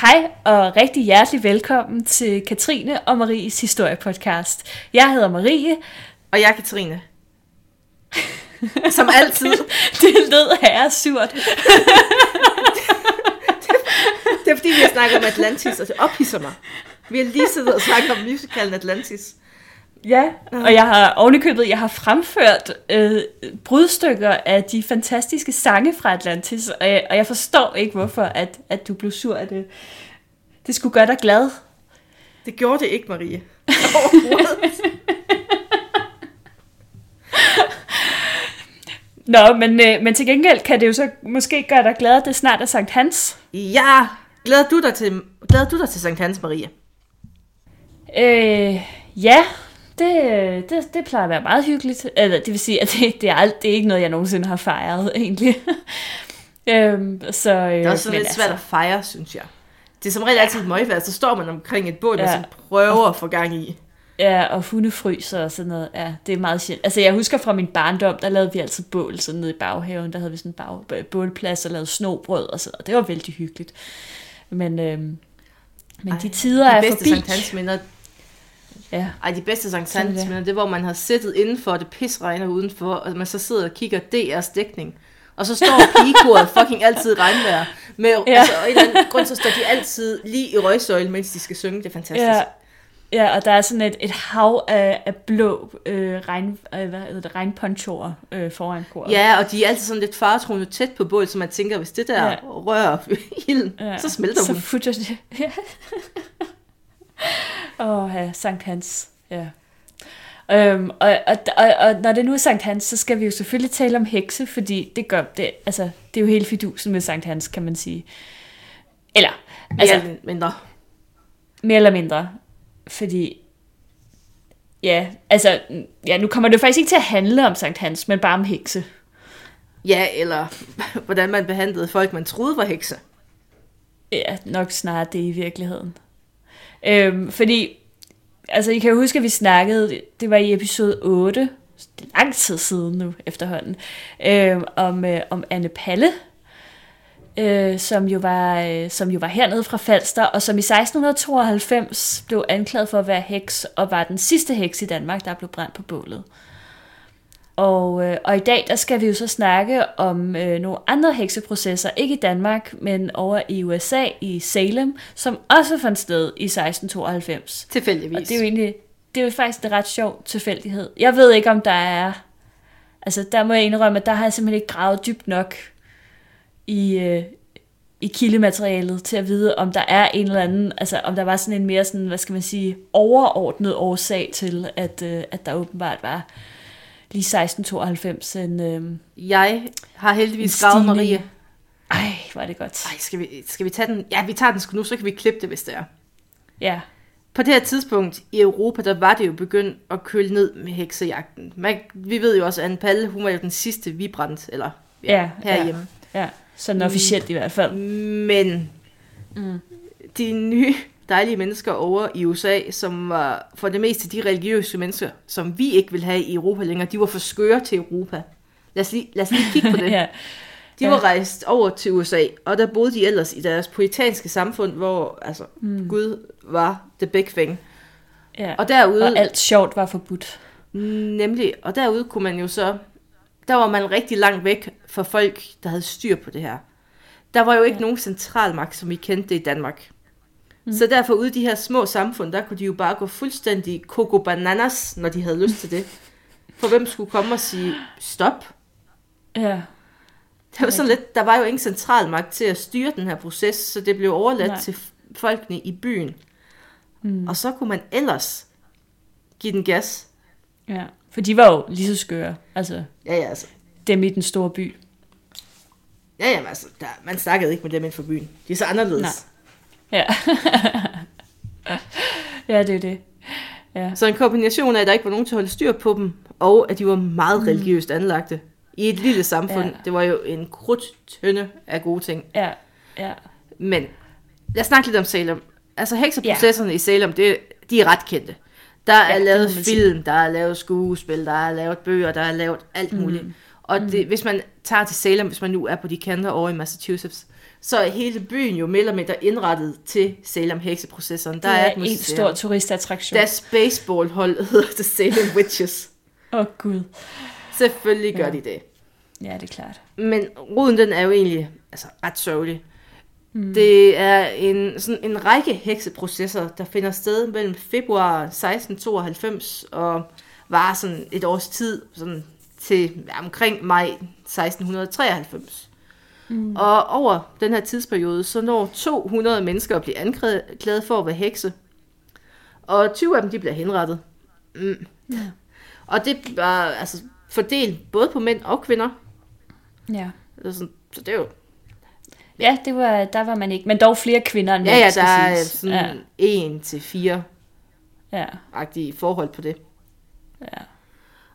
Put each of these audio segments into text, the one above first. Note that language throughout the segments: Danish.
Hej og rigtig hjertelig velkommen til Katrine og Maries historiepodcast. Jeg hedder Marie. Og jeg er Katrine. Som altid. det lød herre surt. det er fordi, vi har snakket om Atlantis, og det ophidser mig. Vi har lige siddet og snakket om musicalen Atlantis. Ja, og jeg har ovenikøbet, jeg har fremført øh, brudstykker af de fantastiske sange fra Atlantis, og jeg, og jeg forstår ikke, hvorfor at, at du blev sur af det. Det skulle gøre dig glad. Det gjorde det ikke, Marie. Nå, men, øh, men til gengæld kan det jo så måske gøre dig glad, at det snart er Sankt Hans. Ja, glæder du dig til, glæder du dig til Sankt Hans, Marie? Øh, ja, det, det, det plejer at være meget hyggeligt. Eller, det vil sige, at det, det, er, alt, det er ikke noget, jeg nogensinde har fejret, egentlig. øhm, så, øh, det er også sådan lidt altså, svært at fejre, synes jeg. Det er som regel altid møgvejr, så står man omkring et bål, ja. og så prøver at få gang i. Ja, og hundefryser og sådan noget. Ja, det er meget sjældent. Altså, jeg husker fra min barndom, der lavede vi altid bål sådan nede i baghaven. Der havde vi sådan en bag, bålplads og lavede snobrød og sådan noget. Det var vældig hyggeligt. Men, øhm, men Ej, de tider de er forbi. Hans minder, Ja. Ej, de bedste Sankt Hans det er, hvor man har siddet indenfor, og det pisregner udenfor, og man så sidder og kigger DR's dækning. Og så står pigekoret fucking altid i regnvejr. Med, ja. altså, og en eller anden grund, så står de altid lige i røgsøjlen, mens de skal synge. Det er fantastisk. Ja. Ja, og der er sådan et, et hav af, af blå øh, regn, øh, hvad hedder det, regnponchorer øh, foran koret. Ja, og de er altid sådan lidt faretroende tæt på bålet, så man tænker, hvis det der ja. rører ilden, ja. så smelter så hun. Så det. Ja. Åh, oh, ja, Sankt Hans. Ja. Øhm, og, og, og, og når det nu er Sankt Hans, så skal vi jo selvfølgelig tale om hekse, fordi det gør det, altså, det er jo helt fidusen med Sankt Hans, kan man sige. Eller, altså, mere eller mindre. Mere eller mindre. Fordi, ja, altså, ja, nu kommer det faktisk ikke til at handle om Sankt Hans, men bare om hekse. Ja, eller hvordan man behandlede folk, man troede var hekse. Ja, nok snart det i virkeligheden. Øhm, fordi, altså I kan jo huske, at vi snakkede, det var i episode 8, det er lang tid siden nu efterhånden, øhm, om, øh, om Anne Palle, øh, som, jo var, øh, som jo var hernede fra Falster, og som i 1692 blev anklaget for at være heks, og var den sidste heks i Danmark, der blev brændt på bålet. Og, øh, og i dag der skal vi jo så snakke om øh, nogle andre hekseprocesser, ikke i Danmark, men over i USA, i Salem, som også fandt sted i 1692. Tilfældigvis. Og det er jo egentlig, det er jo faktisk en ret sjov tilfældighed. Jeg ved ikke, om der er... Altså, der må jeg indrømme, at der har jeg simpelthen ikke gravet dybt nok i, øh, i kildematerialet til at vide, om der er en eller anden, altså om der var sådan en mere sådan, hvad skal man sige, overordnet årsag til, at, øh, at der åbenbart var lige 1692 en øh, Jeg har heldigvis skrevet Marie. Ej, var det godt. Ej, skal vi, skal vi tage den? Ja, vi tager den sgu nu, så kan vi klippe det, hvis det er. Ja. På det her tidspunkt i Europa, der var det jo begyndt at køle ned med heksejagten. Man, vi ved jo også, at Anne Palle, hun var jo den sidste, vi brændte, eller ja, ja herhjemme. Ja, ja, sådan officielt mm, i hvert fald. Men mm. de nye dejlige mennesker over i USA, som var for det meste de religiøse mennesker, som vi ikke vil have i Europa længere. De var for skøre til Europa. Lad os lige, lad os lige kigge på det. ja. De var ja. rejst over til USA, og der boede de ellers i deres puritanske samfund, hvor altså, mm. Gud var the big thing. Ja. Og derude... Og alt sjovt var forbudt. Nemlig, og derude kunne man jo så... Der var man rigtig langt væk fra folk, der havde styr på det her. Der var jo ikke ja. nogen centralmagt, som vi kendte det i Danmark. Mm. Så derfor ude i de her små samfund, der kunne de jo bare gå fuldstændig coco bananas, når de havde lyst til det. For hvem skulle komme og sige stop? Ja. Det var sådan lidt, der var jo ingen centralmagt til at styre den her proces, så det blev overladt Nej. til folkene i byen. Mm. Og så kunne man ellers give den gas. Ja, for de var jo lige så skøre. Altså, ja, ja, altså. Dem i den store by. Ja, jamen altså, der, man snakkede ikke med dem inden for byen. De er så anderledes. Ja. ja, det er det. Ja. Så en kombination af, at der ikke var nogen til at holde styr på dem, og at de var meget mm. religiøst anlagte. I et lille samfund, ja. det var jo en krudt tønde af gode ting. Ja, ja. Men lad os snakke lidt om Salem. Altså hekseprocesserne ja. i Salem, det, de er ret kendte. Der er ja, lavet film, der er lavet skuespil, der er lavet bøger, der er lavet alt muligt. Mm. Og det, mm. hvis man tager til Salem, hvis man nu er på de kanter over i Massachusetts, så er hele byen jo mere eller mindre indrettet til Salem hekseprocessen. Der Det er et en museum. stor turistattraktion. Deres baseballhold hedder The Salem Witches. Åh, oh, Gud. Selvfølgelig gør Ja. de det. Ja, det er klart. Men roden den er jo egentlig altså, ret sørgelig. Mm. Det er en, sådan en række hekseprocesser, der finder sted mellem februar 1692 og var sådan et års tid sådan til ja, omkring maj 1693. Mm. Og over den her tidsperiode, så når 200 mennesker at blive anklaget for at være hekse. Og 20 af dem, de bliver henrettet. Mm. Ja. Og det var altså fordelt både på mænd og kvinder. Ja. Sådan, så det er jo... Ja, det var, der var man ikke. Men dog flere kvinder end Ja, mænd, ja, skal der er siges. sådan en til fire Ja, ja, agtige forhold på det. ja.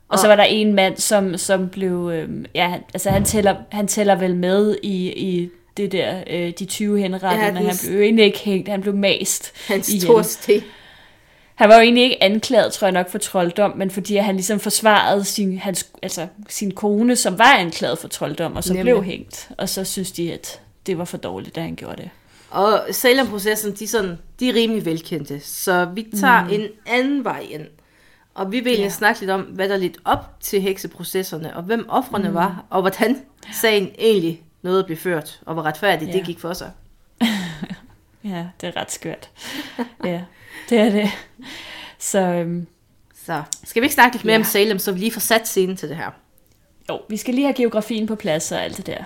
Og så var der en mand, som, som blev... Øh, ja, altså han tæller, han tæller vel med i, i det der, øh, de 20 henrettede, Ja, men han blev jo egentlig ikke hængt, han blev mast. Hans sten. Han var jo egentlig ikke anklaget, tror jeg nok, for trolddom, men fordi han ligesom forsvarede sin, hans, altså, sin kone, som var anklaget for trolddom, og så Nemlig. blev hængt. Og så synes de, at det var for dårligt, da han gjorde det. Og Salem-processen, de, er sådan, de er rimelig velkendte. Så vi tager mm. en anden vej ind. Og vi vil egentlig Ja. snakke lidt om, hvad der lidt op til hekseprocesserne, og hvem offrene mm. var, og hvordan sagen egentlig nåede at blive ført, og hvor retfærdigt Ja. det gik for sig. Ja, det er ret skørt. ja, det er det. Så øhm, Så skal vi ikke snakke lidt mere Ja. om Salem, så vi lige får sat scenen til det her. jo, vi skal lige have geografien på plads og alt det der.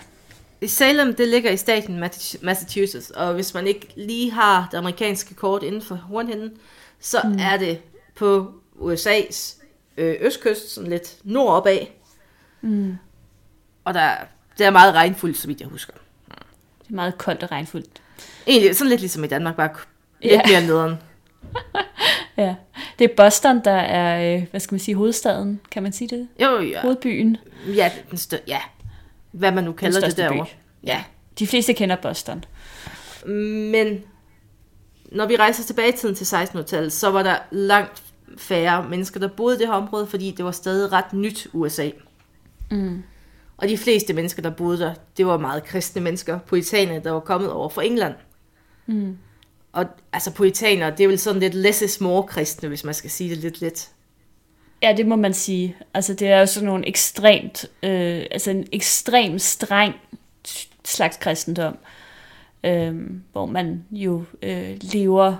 Salem, det ligger i staten Massachusetts, og hvis man ikke lige har det amerikanske kort inden for hornhinden, så mm. er det på USA's øh, østkyst, sådan lidt nordopad. Mm. Og der, det er meget regnfuldt, så vidt jeg husker. Det er meget koldt og regnfuldt. Egentlig sådan lidt ligesom i Danmark, bare lidt Ja. mere nederen. Ja, det er Boston, der er, øh, hvad skal man sige, hovedstaden, kan man sige det? Jo, ja. Hovedbyen. Ja, den stør- ja. Hvad man nu kalder det derovre. by. Ja. De fleste kender Boston. Men når vi rejser tilbage i tiden til 1600-tallet, så var der langt færre mennesker, der boede i det her område, fordi det var stadig ret nyt USA. Mm. Og de fleste mennesker, der boede der, det var meget kristne mennesker, puritanere, der var kommet over fra England. Mm. Og altså puritanere, det er vel sådan lidt less is more kristne, hvis man skal sige det lidt let. Ja, det må man sige. Altså, det er jo sådan nogle ekstremt, øh, altså en ekstrem streng slags kristendom, øh, hvor man jo øh, lever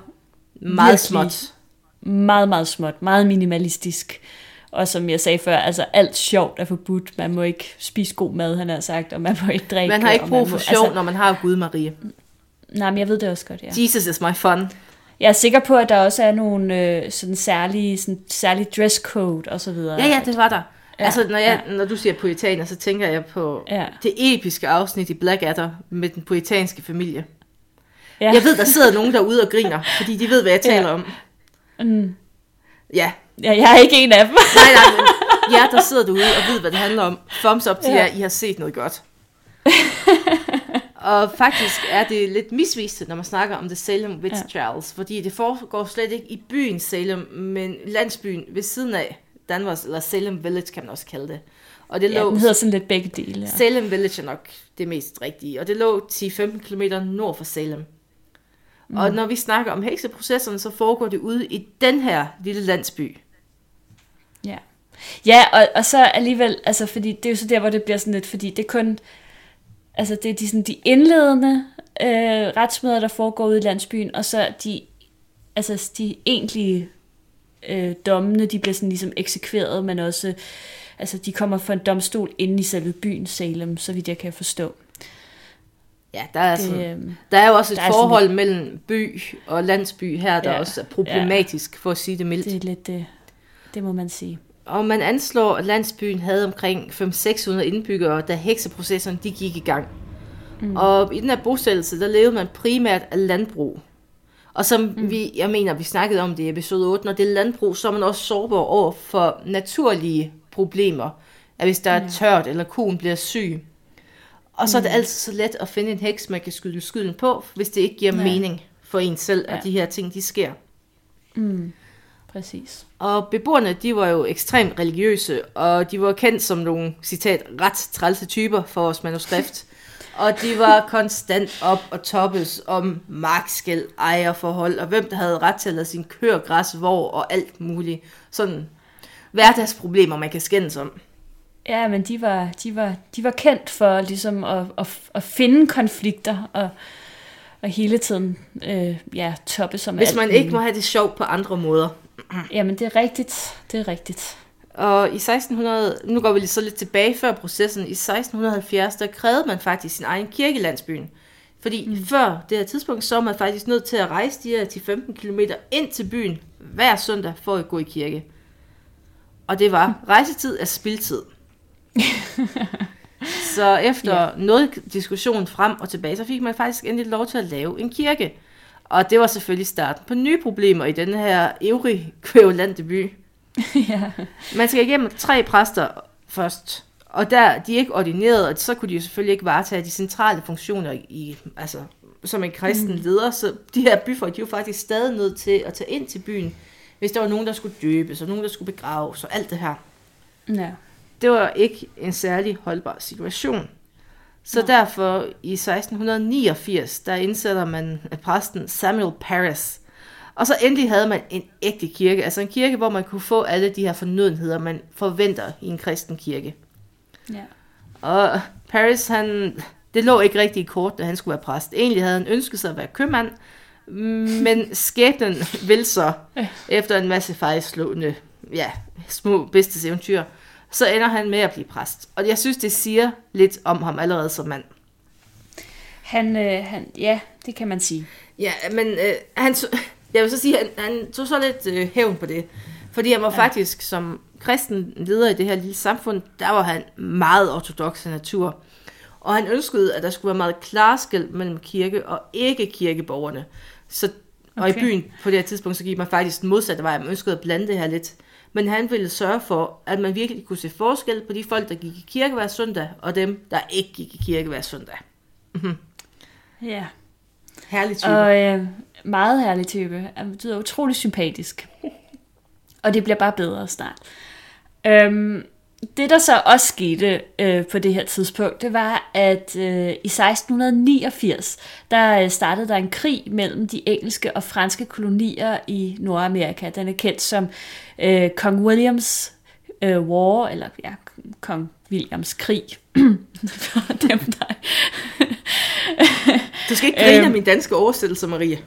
Meget Virkelig. småt. Meget, meget småt, meget minimalistisk. Og som jeg sagde før, altså alt sjovt er forbudt. Man må ikke spise god mad, han har sagt, og man må ikke drikke. Man har ikke brug for må, sjov, når man har Gud Marie. Nej, men jeg ved det også godt, ja. Jesus is my fun. Jeg er sikker på, at der også er nogle øh, sådan særlige, sådan særlige dresscode og så videre. Ja, ja, det var der. Ja, altså, når, jeg, ja. når du siger puritaner, så tænker jeg på Ja. det episke afsnit i Blackadder med den puritanske familie. Ja. Jeg ved, der sidder nogen derude og griner, fordi de ved, hvad jeg taler Ja. om. Mm. Ja, ja, jeg er ikke en af dem. nej, nej, men jer, der sidder derude og ved, hvad det handler om. Thumbs up til Ja. jer, I har set noget godt. og faktisk er det lidt misvisende, når man snakker om The Salem Witch Ja. Trials, fordi det foregår slet ikke i byen Salem, men landsbyen ved siden af Danvers, eller Salem Village kan man også kalde det. Og det Ja, lå den hedder sådan lidt begge dele. Ja. Salem Village er nok det mest rigtige, og det lå 10-15 km nord for Salem. Mm. Og når vi snakker om hekseprocesserne, så foregår det ude i den her lille landsby. Ja, ja og, og så alligevel, altså fordi det er jo så der, hvor det bliver sådan lidt, fordi det er kun, altså det er de, sådan, de indledende øh, retsmøder, der foregår ude i landsbyen, og så de, altså de egentlige øh, dommene, de bliver sådan ligesom eksekveret, men også, altså de kommer for en domstol inde i selve byen Salem, så vidt jeg kan forstå. Ja, der er, Det, sådan, øh, der er jo også et er sådan forhold mellem by og landsby her, der Ja, også er problematisk, for at sige det mildt. det er lidt det, det må man sige. Og man anslår, at landsbyen havde omkring 500-600 indbyggere, da hekseprocesserne de gik i gang. Mm. Og i den her bosættelse, der levede man primært af landbrug. Og som mm. vi, jeg mener, vi snakkede om det i episode 8, når det er landbrug, så er man også sårbar over for naturlige problemer. At hvis der er tørt, eller koen bliver syg. Og så er det altid så let at finde en heks, man kan skyde skylden på, hvis det ikke giver Ja. mening for en selv, at Ja. de her ting, de sker. Mm, præcis. Og beboerne, de var jo ekstremt religiøse, og de var kendt som nogle, citat, ret trælse typer for vores manuskript. Og de var konstant op og toppes om markskæld, ejerforhold, og hvem der havde ret til at lade sin kør græs, hvor og alt muligt. Sådan hverdagsproblemer, man kan skændes om. Ja, men de var, de var, de var kendt for ligesom at, at, at finde konflikter og, og hele tiden øh, ja, toppe som Hvis alt man muligt. ikke må have det sjovt på andre måder. Jamen, det er rigtigt. Det er rigtigt. Og i 1600, nu går vi lige så lidt tilbage før processen, i 1670, der krævede man faktisk sin egen kirke i landsbyen. Fordi mm. før det her tidspunkt, så var man faktisk nødt til at rejse de her 10-15 km ind til byen hver søndag for at gå i kirke. Og det var rejsetid af spildtid. så efter ja. noget diskussion frem og tilbage, så fik man faktisk endelig lov til at lave en kirke. Og det var selvfølgelig starten på nye problemer i den her evrig kvævlante by. ja. Man skal igennem tre præster først, og der de er ikke ordineret, og så kunne de jo selvfølgelig ikke varetage de centrale funktioner i, altså, som en kristen mm. leder, så de her byfolk, de jo faktisk stadig nødt til at tage ind til byen, hvis der var nogen, der skulle døbes, og nogen, der skulle begraves, og alt det her. ja. Det var ikke en særlig holdbar situation. Så Nå. derfor i 1689, der indsætter man præsten Samuel Paris. Og så endelig havde man en ægte kirke, altså en kirke, hvor man kunne få alle de her fornødenheder, man forventer i en kristen kirke. ja. Og Paris, han, det lå ikke rigtig i kort, da han skulle være præst. Egentlig havde han ønsket sig at være købmand, men skæbnen vil så, efter en masse fejlslående, ja, små bedstes eventyr, så ender han med at blive præst. Og jeg synes, det siger lidt om ham allerede som mand. Han, øh, han, ja, det kan man sige. Ja, men øh, han, jeg vil så sige, han, han tog så lidt øh, hævn på det. Fordi han var ja. faktisk som kristen leder i det her lille samfund, der var han meget ortodox af natur. Og han ønskede, at der skulle være meget klarskæld mellem kirke og ikke-kirkeborgerne. Så, og. Okay. i byen på det her tidspunkt, så gik man faktisk den modsatte vej. Man ønskede at blande det her lidt. Men han ville sørge for, at man virkelig kunne se forskel på de folk, der gik i kirke hver søndag, og dem, der ikke gik i kirke hver søndag. Ja. Herlig type. Og øh, meget herlig type. Han betyder utrolig sympatisk. Og det bliver bare bedre snart. Øhm, det, der så også skete øh, på det her tidspunkt, det var, at øh, i 1689, der øh, startede der en krig mellem de engelske og franske kolonier i Nordamerika. Den er kendt som øh, Kong Williams øh, War, eller ja, Kong Williams krig. For dem, der... Du skal ikke grine Øhm. af min danske oversættelse, Maria.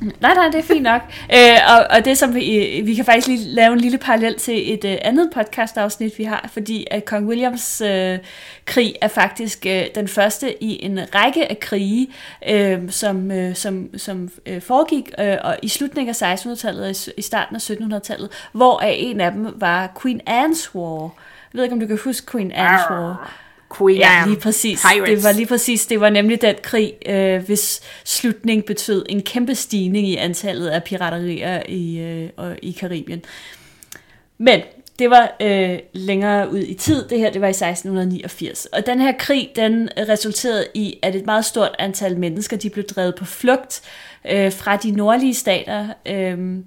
Nej, nej, det er fint nok. Øh, og, og det som vi, vi kan faktisk lige lave en lille parallel til et øh, andet podcast-afsnit, vi har, fordi at Kong Williams øh, krig er faktisk øh, den første i en række af krige, øh, som, øh, som, som øh, foregik øh, og i slutningen af 1600-tallet og i, starten af 1700-tallet, hvor en af dem var Queen Anne's War. Jeg ved ikke, om du kan huske Queen Anne's War. Queen Ja, lige præcis. Pirates. Det var lige præcis, det var nemlig den krig, øh, hvis slutning betød en kæmpe stigning i antallet af piraterier i, øh, og, i Karibien. Men det var øh, længere ud i tid, det her det var i 1689. Og den her krig, den resulterede i, at et meget stort antal mennesker, de blev drevet på flugt øh, fra de nordlige stater, øh,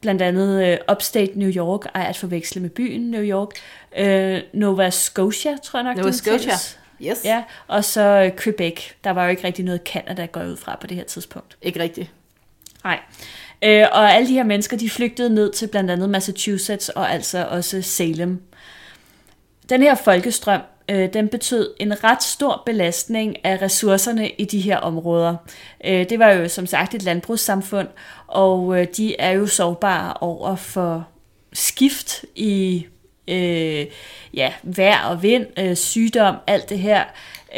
blandt andet øh, upstate New York, ej at forveksle med byen New York, øh, Nova Scotia, tror jeg nok, Nova Scotia. Yes. Ja, og så øh, Quebec. Der var jo ikke rigtig noget Canada går ud fra på det her tidspunkt. Ikke rigtigt. Nej. Øh, og alle de her mennesker, de flygtede ned til blandt andet Massachusetts og altså også Salem. Den her folkestrøm, øh, den betød en ret stor belastning af ressourcerne i de her områder. Øh, det var jo som sagt et landbrugssamfund, og øh, de er jo sårbare over for skift i øh, ja, vejr og vind, øh, sygdom, alt det her.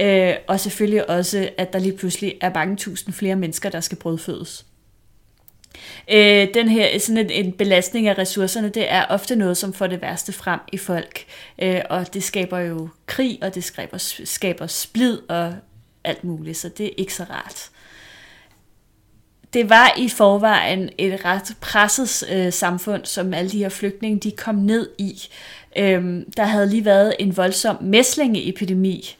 Øh, og selvfølgelig også, at der lige pludselig er mange tusind flere mennesker, der skal brødfødes. Øh, den her sådan en, en belastning af ressourcerne, det er ofte noget, som får det værste frem i folk. Øh, og det skaber jo krig, og det skaber, skaber splid og alt muligt, så det er ikke så rart. Det var i forvejen et ret presset øh, samfund, som alle de her flygtninge de kom ned i. Øhm, der havde lige været en voldsom mæslingeepidemi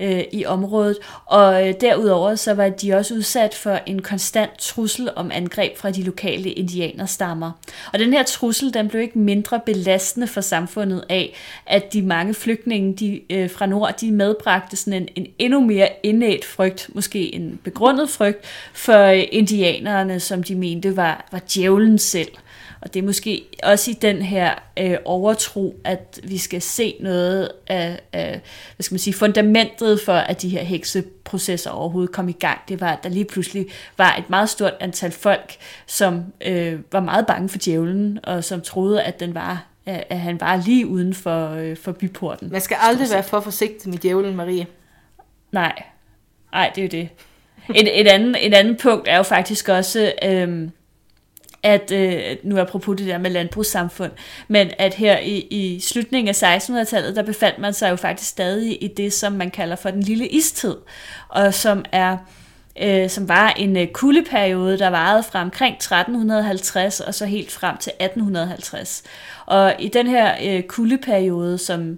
øh, i området, og øh, derudover så var de også udsat for en konstant trussel om angreb fra de lokale indianerstammer. Og den her trussel, den blev ikke mindre belastende for samfundet af, at de mange flygtninge de, øh, fra nord, de medbragte sådan en, en endnu mere indæt frygt, måske en begrundet frygt, for øh, indianerne, som de mente var, var djævlen selv. Og det er måske også i den her øh, overtro, at vi skal se noget af, af hvad skal man sige, fundamentet for, at de her hekseprocesser overhovedet kom i gang. Det var, at der lige pludselig var et meget stort antal folk, som øh, var meget bange for djævlen, og som troede, at den var at han var lige uden for, øh, for byporten. Man skal aldrig være for forsigtig med djævlen, Marie. Nej, nej, det er jo det. Et, et, andet, et andet punkt er jo faktisk også, øh, at, øh, nu apropos det der med landbrugssamfund, men at her i, i slutningen af 1600-tallet, der befandt man sig jo faktisk stadig i det, som man kalder for den lille istid, og som er øh, som var en øh, kuldeperiode, der varede fra omkring 1350 og så helt frem til 1850. Og i den her øh, kuldeperiode, som øh,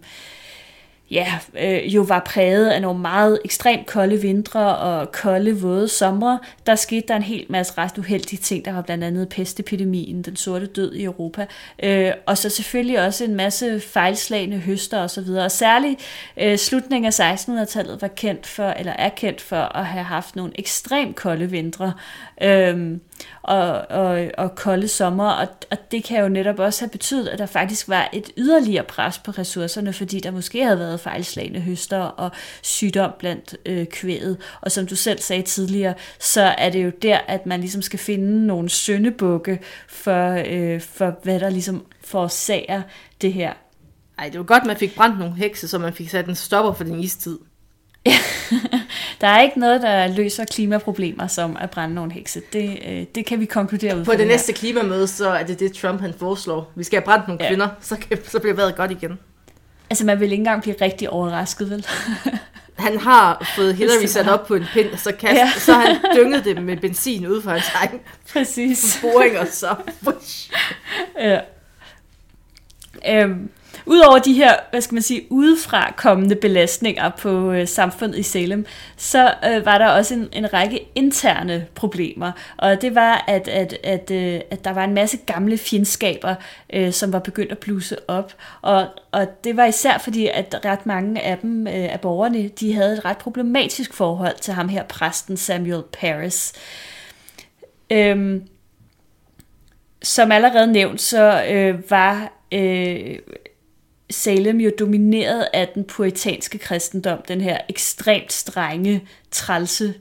ja, øh, jo var præget af nogle meget ekstremt kolde vintre og kolde, våde somre, der skete der en hel masse ret uheldige ting. Der var blandt andet pestepidemien, den sorte død i Europa, øh, og så selvfølgelig også en masse fejlslagende høster osv. Og, og særligt øh, slutningen af 1600-tallet var kendt for, eller er kendt for at have haft nogle ekstremt kolde vintre. Øh, og, og, og kolde sommer, og, og det kan jo netop også have betydet, at der faktisk var et yderligere pres på ressourcerne, fordi der måske havde været fejlslagende høster og sygdom blandt øh, kvæget. Og som du selv sagde tidligere, så er det jo der, at man ligesom skal finde nogle søndebukke for, øh, for hvad der ligesom forårsager det her. Ej, det var godt, man fik brændt nogle hekse, så man fik sat en stopper for den istid. der er ikke noget, der løser klimaproblemer som at brænde nogle hekse. Det, øh, det kan vi konkludere ud På det, det næste klimamøde, så er det det, Trump han foreslår. Vi skal have brændt nogle ja. kvinder, så, kan, så bliver vejret godt igen. Altså, man vil ikke engang blive rigtig overrasket, vel? han har fået Hillary sat op på en pind, så, kast, ja. så han dynget det med benzin ud fra hans egen Præcis. boring, og så... ja. Øhm, Udover de her, hvad skal man sige, udefra kommende belastninger på øh, samfundet i Salem, så øh, var der også en, en række interne problemer. Og det var, at, at, at, øh, at der var en masse gamle fjendskaber, øh, som var begyndt at bluse op. Og, og det var især fordi, at ret mange af dem, øh, af borgerne, de havde et ret problematisk forhold til ham her, præsten Samuel Paris. Øhm, som allerede nævnt, så øh, var øh, Salem jo domineret af den puritanske kristendom, den her ekstremt strenge, trælse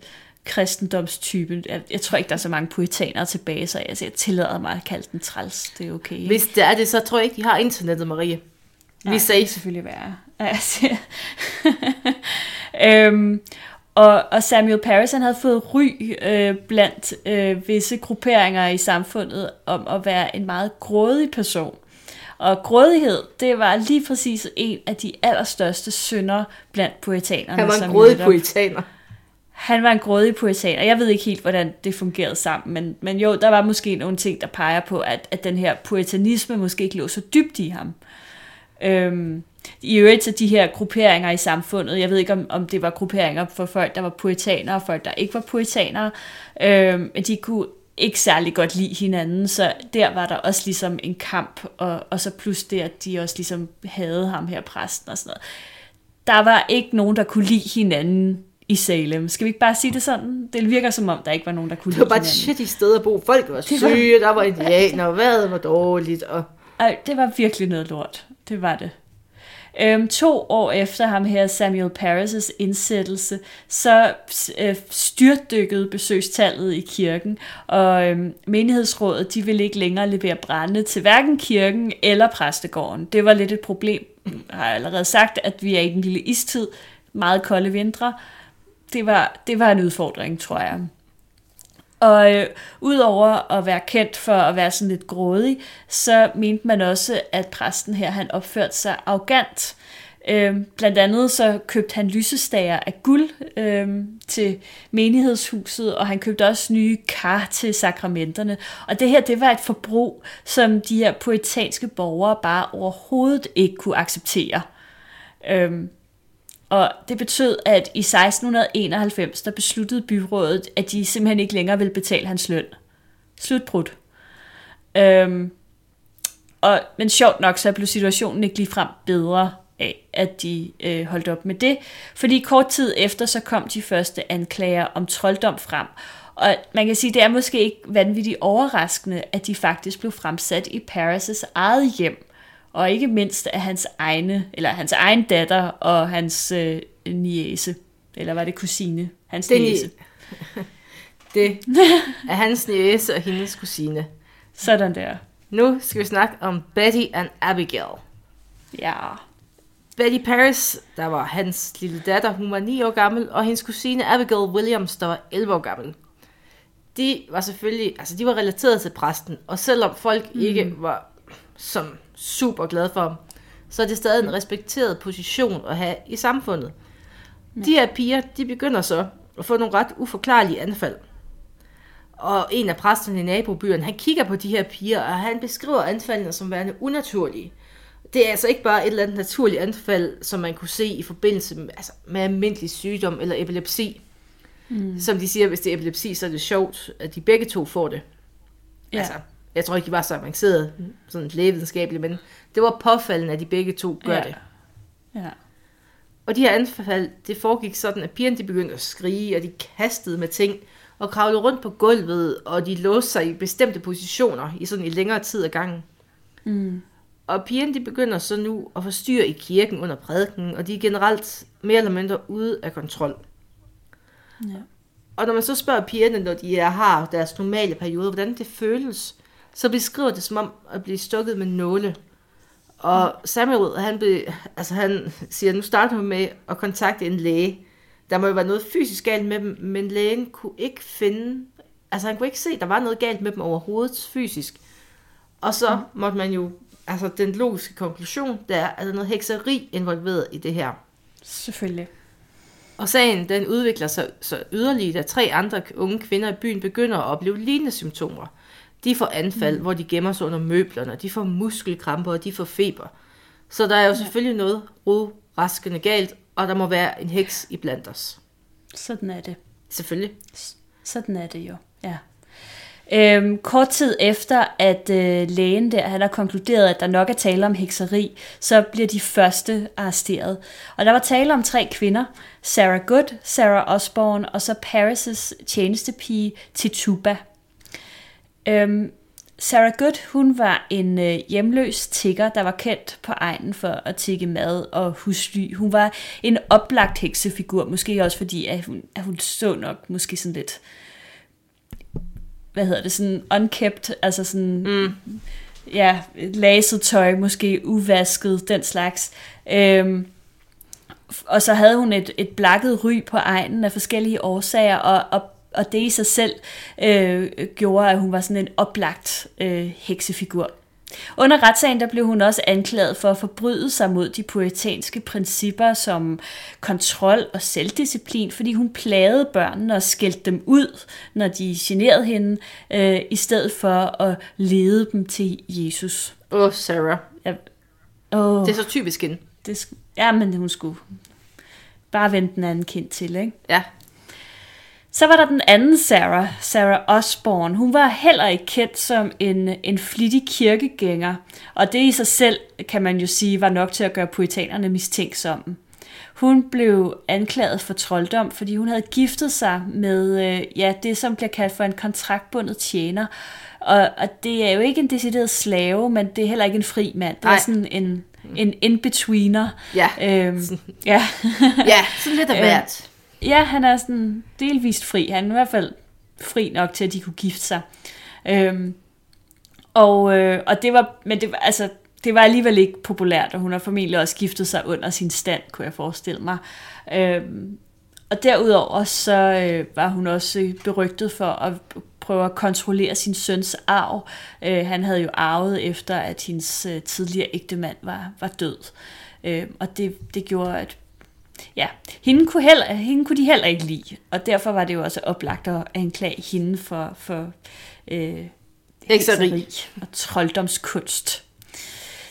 kristendomstype. Jeg, tror ikke, der er så mange puritanere tilbage, så jeg, jeg tillader mig at kalde den træls. Det er okay. Hvis det er det, så tror jeg ikke, de har internettet, Marie. Vi Nej, sagde. det selvfølgelig være. øhm, og, og Samuel Paris han havde fået ry øh, blandt øh, visse grupperinger i samfundet om at være en meget grådig person. Og grådighed, det var lige præcis en af de allerstørste synder blandt poetanerne. Han var en grådig poetaner. Han var en grådig poetaner. Jeg ved ikke helt, hvordan det fungerede sammen, men, men jo, der var måske nogle ting, der peger på, at, at den her poetanisme måske ikke lå så dybt i ham. Øhm, I øvrigt til de her grupperinger i samfundet, jeg ved ikke, om, om det var grupperinger for folk, der var poetanere, og folk, der ikke var poetanere, øhm, men de kunne ikke særlig godt lide hinanden, så der var der også ligesom en kamp, og, og så plus det, at de også ligesom havde ham her, præsten og sådan noget. Der var ikke nogen, der kunne lide hinanden i Salem. Skal vi ikke bare sige det sådan? Det virker som om, der ikke var nogen, der kunne lide. Det var bare et shitty sted at bo. Folk var syge, der var indianer, vejret var dårligt. Og... Ej, det var virkelig noget lort. Det var det. Øhm, to år efter ham her, Samuel Paris' indsættelse, så øh, styrtdykkede besøgstallet i kirken, og øhm, menighedsrådet de ville ikke længere levere brænde til hverken kirken eller præstegården. Det var lidt et problem. Jeg har allerede sagt, at vi er i den lille istid, meget kolde vintre. Det var, det var en udfordring, tror jeg. Og øh, udover at være kendt for at være sådan lidt grådig, så mente man også, at præsten her, han opførte sig arrogant. Øh, blandt andet så købte han lysestager af guld øh, til menighedshuset, og han købte også nye kar til sakramenterne. Og det her, det var et forbrug, som de her poetanske borgere bare overhovedet ikke kunne acceptere. Øh, og det betød, at i 1691, der besluttede byrådet, at de simpelthen ikke længere ville betale hans løn. Slutbrud. Øhm, og, men sjovt nok, så blev situationen ikke ligefrem bedre af, at de øh, holdt op med det. Fordi kort tid efter, så kom de første anklager om trolddom frem. Og man kan sige, det er måske ikke vanvittigt overraskende, at de faktisk blev fremsat i Paris' eget hjem. Og ikke mindst af hans egne, eller hans egen datter og hans øh, niese. Eller var det kusine? Hans Det niese. Det er hans niece og hendes kusine. Sådan der. Nu skal vi snakke om Betty and Abigail. Ja. Betty Paris, der var hans lille datter, hun var 9 år gammel, og hendes kusine Abigail Williams, der var 11 år gammel. De var selvfølgelig, altså de var relateret til præsten, og selvom folk mm. ikke var som super glade for så er det stadig en respekteret position at have i samfundet. De her piger, de begynder så at få nogle ret uforklarlige anfald. Og en af præsterne i nabobyen, han kigger på de her piger, og han beskriver anfaldene som værende unaturlige. Det er altså ikke bare et eller andet naturligt anfald, som man kunne se i forbindelse med, altså, med almindelig sygdom eller epilepsi. Mm. Som de siger, hvis det er epilepsi, så er det sjovt, at de begge to får det. Ja. Altså, jeg tror ikke, de var så avancerede, sådan lægevidenskabeligt, men det var påfaldende, at de begge to gør Ja. det. Ja. Og de her anfald, det foregik sådan, at pigerne de begyndte at skrige, og de kastede med ting, og kravlede rundt på gulvet, og de låste sig i bestemte positioner i sådan i længere tid ad gangen. Mm. Og pigerne de begynder så nu at forstyrre i kirken under prædiken, og de er generelt mere eller mindre ude af kontrol. Ja. Og når man så spørger pigerne, når de er, har deres normale periode, hvordan det føles, så beskriver det som om at blive stukket med nåle. Og Samuel, han, be, altså han siger, nu starter hun med at kontakte en læge. Der må jo være noget fysisk galt med dem, men lægen kunne ikke finde, altså han kunne ikke se, der var noget galt med dem overhovedet fysisk. Og så måtte man jo, altså den logiske konklusion, der er, at der er noget hekseri involveret i det her. Selvfølgelig. Og sagen den udvikler sig så yderligere, da tre andre unge kvinder i byen begynder at opleve lignende symptomer. De får anfald, mm. hvor de gemmer sig under møblerne, de får muskelkramper, og de får feber. Så der er jo selvfølgelig noget rodraskende galt, og der må være en heks i blandt os. Sådan er det. Selvfølgelig. Sådan er det jo, ja. Øhm, kort tid efter, at øh, lægen der, han har konkluderet, at der nok er tale om hekseri, så bliver de første arresteret. Og der var tale om tre kvinder, Sarah Good, Sarah Osborne og så Paris' tjenestepige Tituba. Øhm, Sarah Good, hun var en øh, hjemløs tigger, der var kendt på egnen for at tigge mad og husly. Hun var en oplagt heksefigur, måske også fordi, at hun, at hun så nok måske sådan lidt hvad hedder det, sådan unkept, altså sådan, mm. ja, laset tøj, måske uvasket, den slags. Øhm, og så havde hun et, et blakket ry på egnen af forskellige årsager, og, og, og det i sig selv øh, gjorde, at hun var sådan en oplagt øh, heksefigur. Under retssagen der blev hun også anklaget for at forbryde sig mod de puritanske principper som kontrol og selvdisciplin, fordi hun plagede børnene og skældte dem ud, når de generede hende, øh, i stedet for at lede dem til Jesus. Åh, oh, Sarah. Ja, åh, Det er så typisk hende. det, ja, men hun skulle bare vente den anden kind til, ikke? Ja. Så var der den anden Sarah, Sarah Osborne. Hun var heller ikke kendt som en, en flittig kirkegænger, og det i sig selv, kan man jo sige, var nok til at gøre puritanerne mistænksomme. Hun blev anklaget for trolddom, fordi hun havde giftet sig med øh, ja, det, som bliver kaldt for en kontraktbundet tjener. Og, og det er jo ikke en decideret slave, men det er heller ikke en fri mand. Det er Nej. sådan en, en in-betweener. Ja. Øhm, ja. Ja, sådan lidt af Øh, hvert. Ja, han er sådan delvist fri. Han er i hvert fald fri nok til, at de kunne gifte sig. Øhm, og, øh, og det var, men det var, altså, det var alligevel ikke populært, og hun har formentlig også giftet sig under sin stand, kunne jeg forestille mig. Øhm, og derudover så øh, var hun også berygtet for at prøve at kontrollere sin søns arv. Øh, han havde jo arvet efter, at hendes øh, tidligere ægtemand var, var død. Øh, og det, det gjorde, at ja, hende kunne, heller, hende kunne de heller ikke lide, og derfor var det jo også oplagt at anklage hende for, for øh, Hekseri. og trolddomskunst.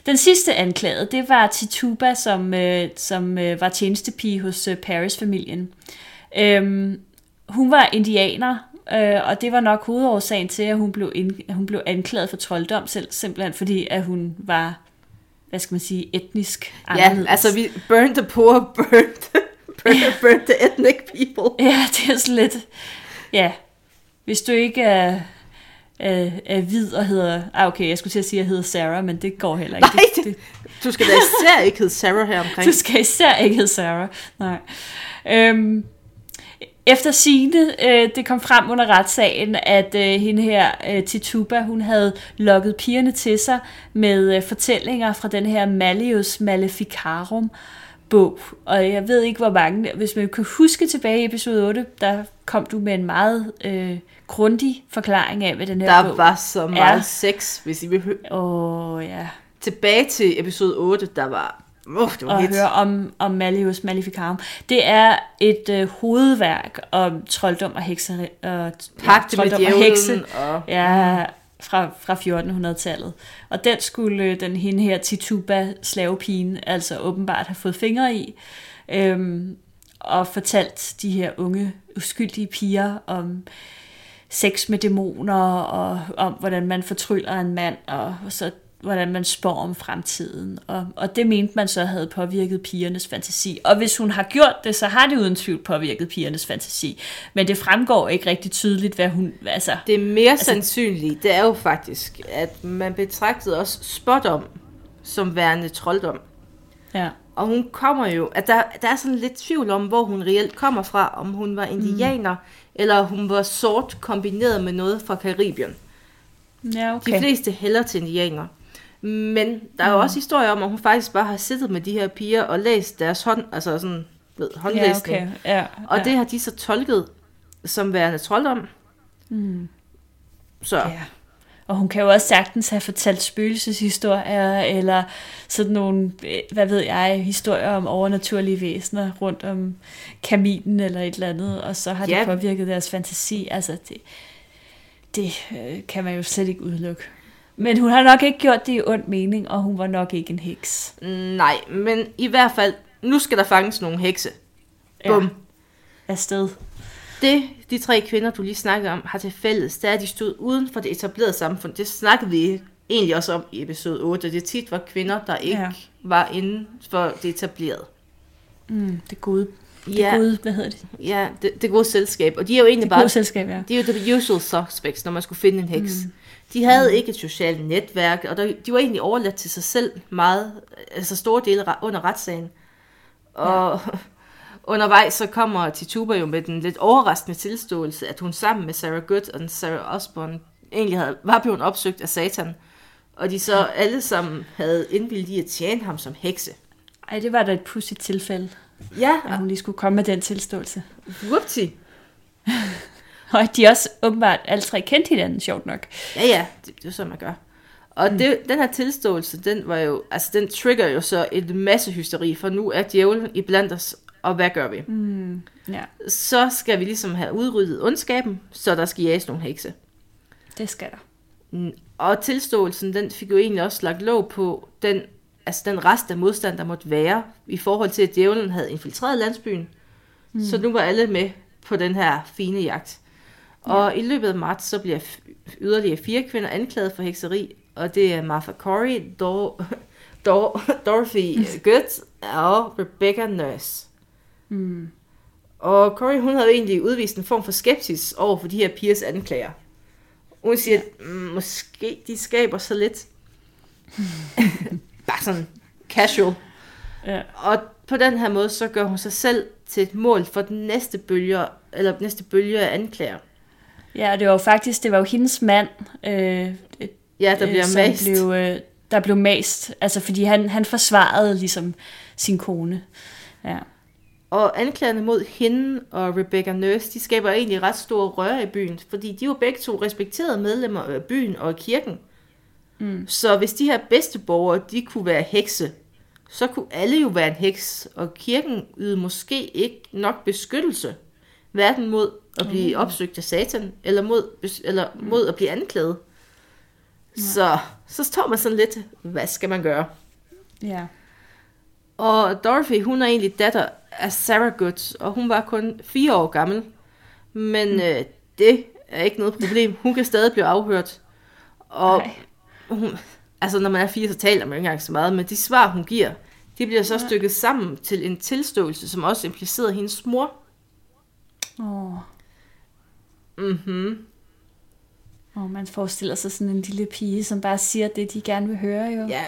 Den sidste anklagede, det var Tituba, som, øh, som øh, var tjenestepige hos øh, Paris-familien. Øhm, hun var indianer, øh, og det var nok hovedårsagen til, at hun blev, ind, hun blev anklaget for trolddom, selv, simpelthen fordi, at hun var, hvad skal man sige, etnisk anderledes. Ja, altså vi burn the poor, burn the, burn, burn the ethnic people. Ja, det er sådan lidt... Ja, hvis du ikke er, er, er hvid og hedder... Ah, okay, jeg skulle til at sige, at jeg hedder Sarah, men det går heller ikke. Nej, det, det, du skal da især ikke hedde Sarah her omkring. Du skal især ikke hedde Sarah. Nej. Øhm, efter sine, øh, det kom frem under retssagen, at øh, hende her, øh, Tituba, hun havde lokket pigerne til sig med øh, fortællinger fra den her Malleus Maleficarum bog. Og jeg ved ikke, hvor mange, hvis man kan huske tilbage i episode 8, der kom du med en meget øh, grundig forklaring af, hvad den her Der bog var så meget er. sex, hvis I vil høre. Åh, oh, ja. Tilbage til episode 8, der var... Uh, det var at hit. høre om, om Malleus Maleficarum. Det er et øh, hovedværk om trolddom og hekseri. Og, Pagte med trolddom og hekse. Og, Ja, fra, fra 1400-tallet. Og den skulle øh, den hende her Tituba, slavepigen, altså åbenbart have fået fingre i. Øhm, og fortalt de her unge, uskyldige piger om sex med dæmoner, og om hvordan man fortryller en mand, og så hvordan man spår om fremtiden. Og, og det mente man så havde påvirket pigernes fantasi. Og hvis hun har gjort det, så har det uden tvivl påvirket pigernes fantasi. Men det fremgår ikke rigtig tydeligt, hvad hun... Altså, det er mere altså, sandsynligt, det er jo faktisk, at man betragtede også spådom som værende trolddom. ja. Og hun kommer jo, at der, der er sådan lidt tvivl om, hvor hun reelt kommer fra, om hun var indianer, mm. eller hun var sort kombineret med noget fra Karibien. Ja, Okay. okay. De fleste hælder til indianer. Men der er jo også historier om, at hun faktisk bare har siddet med de her piger og læst deres hånd, altså sådan, ved, håndlæsning. Ja, okay. Ja, Og ja. det har de så tolket som værende trolddom. Mm. Så Ja. Og hun kan jo også sagtens have fortalt spøgelseshistorier, eller sådan nogle, øh, hvad ved jeg, historier om overnaturlige væsener rundt om kaminen eller et eller andet, og så har det Ja. påvirket deres fantasi. Altså, det, det øh, kan man jo slet ikke udelukke. Men hun har nok ikke gjort det i ond mening, og hun var nok ikke en heks. nej, men i hvert fald, nu skal der fanges nogle hekse. Bum. Ja. Afsted. Det, de tre kvinder, du lige snakkede om, har til fælles, det er, at de stod uden for det etablerede samfund. Det snakkede vi egentlig også om i episode 8, at det tit var kvinder, der ikke Ja. var inden for det etablerede. Mm, det gode, det Ja, gode, hvad hedder det? ja det, det gode selskab. Og de er jo egentlig Det bare gode selskab, ja. De er jo the usual suspects, når man skulle finde en heks. Mm. De havde mm. ikke et socialt netværk, og der, de var egentlig overladt til sig selv meget, altså store dele under retssagen. Og ja. undervejs så kommer Tituba jo med den lidt overraskende tilståelse, at hun sammen med Sarah Good og Sarah Osborne egentlig havde, var blevet opsøgt af Satan. Og de så alle sammen havde indvildt i at tjene ham som hekse. Ej, det var da et pudsigt tilfælde, Ja, at hun lige skulle komme med den tilståelse. whoopty. Og at de også åbenbart alle tre kendte hinanden, sjovt nok. Ja, ja, det, det er sådan, man gør. Og mm. det, den her tilståelse, den var jo, altså den trigger jo så et masse hysteri, for nu er djævlen i blandt os, og hvad gør vi? Mm, ja, Så skal vi ligesom have udryddet ondskaben, så der skal jages nogle hekse. det skal der. Mm, Og tilståelsen, den fik jo egentlig også lagt låg på den, altså den rest af modstand, der måtte være, i forhold til, at djævlen havde infiltreret landsbyen. Mm. Så nu var alle med på den her fine jagt. Og i løbet af marts, så bliver yderligere fire kvinder anklaget for hekseri, og det er Martha Corey, Dor- Dor- Dorothy Good og Rebecca Nurse. Mm. Og Corey, hun havde egentlig udvist en form for skepsis over for de her pigers anklager. Hun siger, at mm, måske de skaber så lidt. Bare sådan casual. Ja. Og på den her måde, så gør hun sig selv til et mål for den næste bølge, eller næste bølge af anklager. Ja, det var jo faktisk, det var jo hendes mand, øh, Ja, der øh, bliver som mast. Blev, øh, der blev mast. Altså, fordi han, han forsvarede ligesom sin kone. Ja. Og anklagerne mod hende og Rebecca Nurse, de skaber egentlig ret store røre i byen, fordi de var begge to respekterede medlemmer af byen og kirken. Mm. Så hvis de her bedste borgere, de kunne være hekse, så kunne alle jo være en heks, og kirken ydede måske ikke nok beskyttelse, hverken mod at blive opsøgt af satan, eller mod, eller mod at blive anklaget. Så, så står man sådan lidt, hvad skal man gøre? Ja. Og Dorothy, hun er egentlig datter af Sarah Goods, og hun var kun fire år gammel. Men mm. øh, det er ikke noget problem. Hun kan stadig blive afhørt. Og Nej. hun, altså når man er fire, så taler man ikke engang så meget, men de svar, hun giver, de bliver så stykket sammen til en tilståelse, som også implicerer hendes mor. Åh. Mhm. Og man forestiller sig sådan en lille pige, som bare siger det, de gerne vil høre jo. Ja,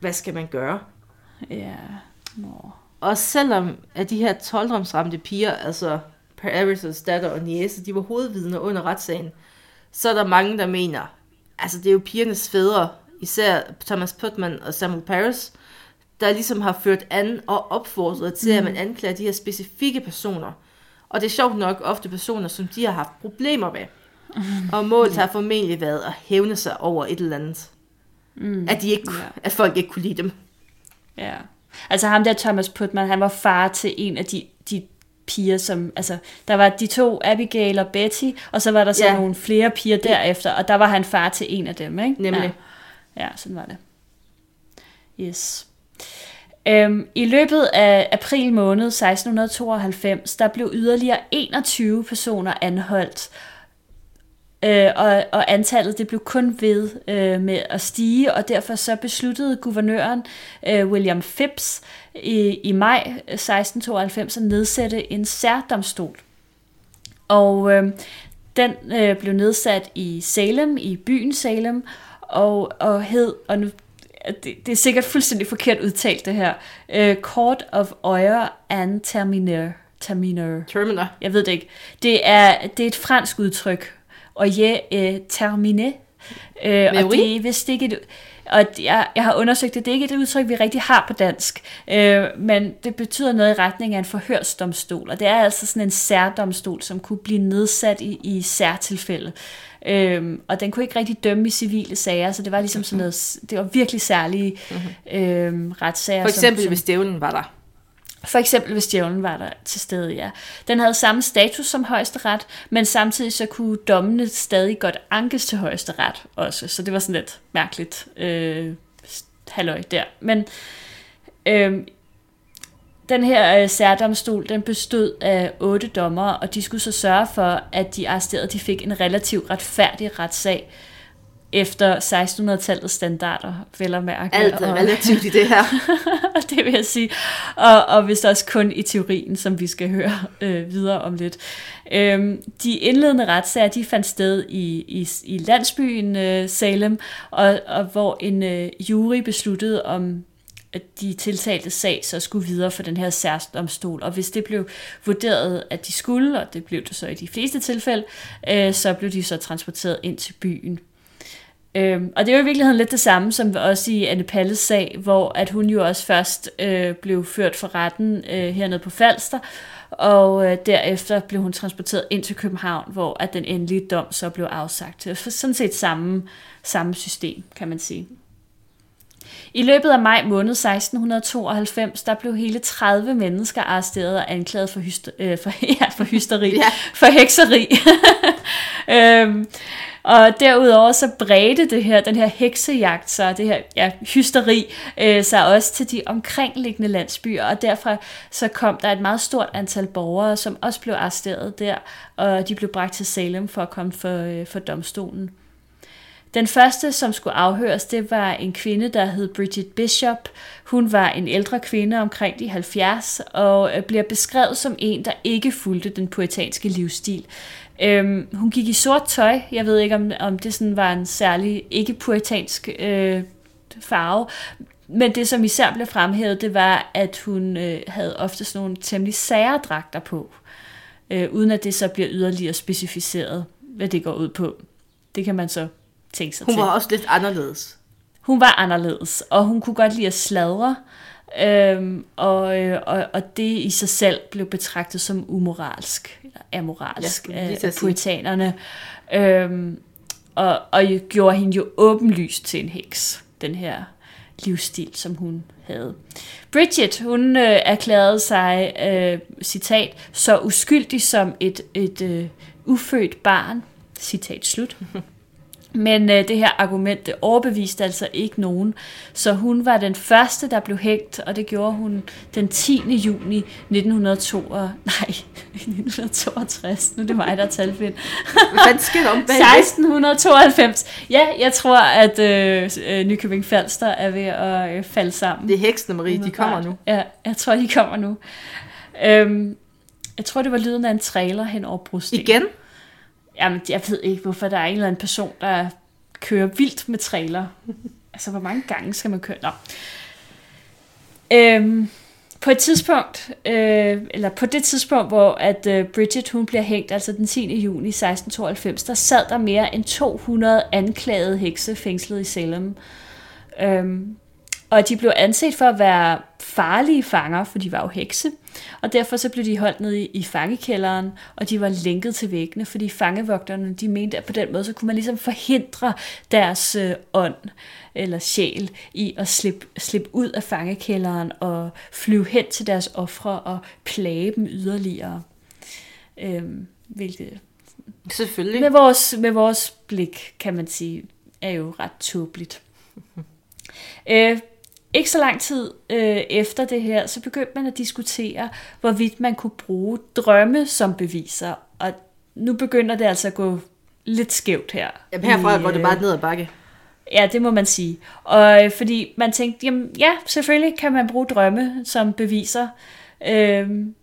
hvad skal man gøre? Ja. Nå. Og selvom at de her 12 piger, altså Paris' datter og niece, de var hovedvidner under retssagen, så er der mange, der mener, altså det er jo pigernes fædre, især Thomas Putman og Samuel Paris, der ligesom har ført an og opfordret til, at man anklager de her specifikke personer. Og det er sjovt nok ofte personer, som de har haft problemer med. Og målet har formentlig været at hævne sig over et eller andet. Mm. At, de ikke, Ja. at folk ikke kunne lide dem. Ja. Altså ham der Thomas Putman, han var far til en af de, de piger, som, altså, der var de to, Abigail og Betty, og så var der så Ja. nogle flere piger derefter, og der var han far til en af dem, ikke? Nemlig. Ja, ja sådan var det. Yes. Øhm, I løbet af april måned 1692, der blev yderligere 21 personer anholdt, øh, og, og antallet det blev kun ved øh, med at stige, og derfor så besluttede guvernøren øh, William Phipps i, i maj 1692 at nedsætte en særdomstol. Og øh, den øh, blev nedsat i Salem, i byen Salem, og, og hed, og nu, det, det er sikkert fuldstændig forkert udtalt det her, øh, Court of Oyer and Terminer. Terminer. Terminator. Jeg ved det ikke. Det er, det er et fransk udtryk. Og je øh, terminé. Øh, og oui. det er vist ikke et, og jeg, jeg har undersøgt det, det er ikke et udtryk, vi rigtig har på dansk, øh, men det betyder noget i retning af en forhørsdomstol, og det er altså sådan en særdomstol, som kunne blive nedsat i, i særtilfælde. Øhm, og den kunne ikke rigtig dømme i civile sager, så det var ligesom sådan noget, det var virkelig særlige øhm, retssager. For eksempel, som, som, hvis djævlen var der. for eksempel hvis djævlen var der til stede, ja. Den havde samme status som højesteret, men samtidig så kunne dommene stadig godt ankes til højesteret også. Så det var sådan lidt mærkeligt øh, halløj der. Men øh, den her øh, særdomstol, den bestod af otte dommere, og de skulle så sørge for, at de arresterede de fik en relativt retfærdig retssag efter 1600-tallets standarder, vel at mærke. Alt er Og- relativt i det her. det vil jeg sige. Og, og vist også kun i teorien, som vi skal høre øh, videre om lidt. Øhm, de indledende retssager, de fandt sted i, i, i landsbyen øh, Salem, og, og hvor en øh, jury besluttede om at de tiltalte sag så skulle videre for den her særdomstol. Og hvis det blev vurderet, at de skulle, og det blev det så i de fleste tilfælde, øh, så blev de så transporteret ind til byen. Øhm, og det er jo i virkeligheden lidt det samme som også i Anne Palles sag, hvor at hun jo også først øh, blev ført for retten øh, hernede på Falster, og øh, derefter blev hun transporteret ind til København, hvor at den endelige dom så blev afsagt. Det er sådan set samme, samme system, kan man sige. I løbet af maj måned 1692, der blev hele 30 mennesker arresteret og anklaget for, hyster, øh, for, ja, for hysteri, Ja. for hekseri. øhm, og derudover så bredte det her, den her heksejagt, så det her ja, hysteri, øh, sig også til de omkringliggende landsbyer, og derfra så kom der et meget stort antal borgere, som også blev arresteret der, og de blev bragt til Salem for at komme for, øh, for domstolen. Den første, som skulle afhøres, det var en kvinde, der hed Bridget Bishop. Hun var en ældre kvinde omkring de 70, og øh, bliver beskrevet som en, der ikke fulgte den poetanske livsstil. Øhm, hun gik i sort tøj. Jeg ved ikke, om, om det sådan var en særlig ikke-poetansk øh, farve. Men det, som især blev fremhævet, det var, at hun øh, havde ofte sådan nogle temmelig sære dragter på. Øh, uden at det så bliver yderligere specificeret, hvad det går ud på. Det kan man så tænke sig Hun til. var også lidt anderledes. Hun var anderledes, og hun kunne godt lide at sladre, øhm, og, øh, og, og det i sig selv blev betragtet som umoralsk, eller amoralsk Ja, af, poetanerne, øhm, og, og jo- gjorde hende jo åbenlyst til en heks, den her livsstil, som hun havde. Bridget, hun øh, erklærede sig, øh, citat, så uskyldig som et, et øh, ufødt barn, citat slut. Men øh, det her argument, det overbeviste altså ikke nogen. Så hun var den første, der blev hængt, og det gjorde hun den 10. juni 1902, nej, 1962. Nu er det mig, der er talfind. Hvad sker der om bag 1692. Ja, jeg tror, at øh, øh, Nykøbing Falster er ved at øh, falde sammen. Det er heksene, Marie, de kommer nu. Ja, jeg tror, de kommer nu. Øhm, jeg tror, det var lyden af en trailer hen over brosten. Igen? Jamen, jeg ved ikke, hvorfor der er en eller anden person, der kører vildt med trailer. altså, hvor mange gange skal man køre? Nå. Øhm, på et tidspunkt, øh, eller på det tidspunkt, hvor at øh, Bridget hun bliver hængt, altså den 10. juni 1692, der sad der mere end 200 anklagede hekse fængslet i Salem. Øhm, og de blev anset for at være farlige fanger, for de var jo hekse. Og derfor så blev de holdt nede i, i fangekælderen, og de var lænket til væggene, fordi fangevogterne, de mente, at på den måde, så kunne man ligesom forhindre deres øh, ånd eller sjæl i at slippe, slippe ud af fangekælderen og flyve hen til deres ofre og plage dem yderligere. Øhm, hvilket Selvfølgelig. med vores, med vores blik, kan man sige, er jo ret tåbeligt. øh, ikke så lang tid øh, efter det her, så begyndte man at diskutere, hvorvidt man kunne bruge drømme som beviser. Og nu begynder det altså at gå lidt skævt her. Jamen herfra I, går det øh, bare ned ad bakke. Ja, det må man sige. Og øh, fordi man tænkte, jamen ja, selvfølgelig kan man bruge drømme som beviser. Øhm,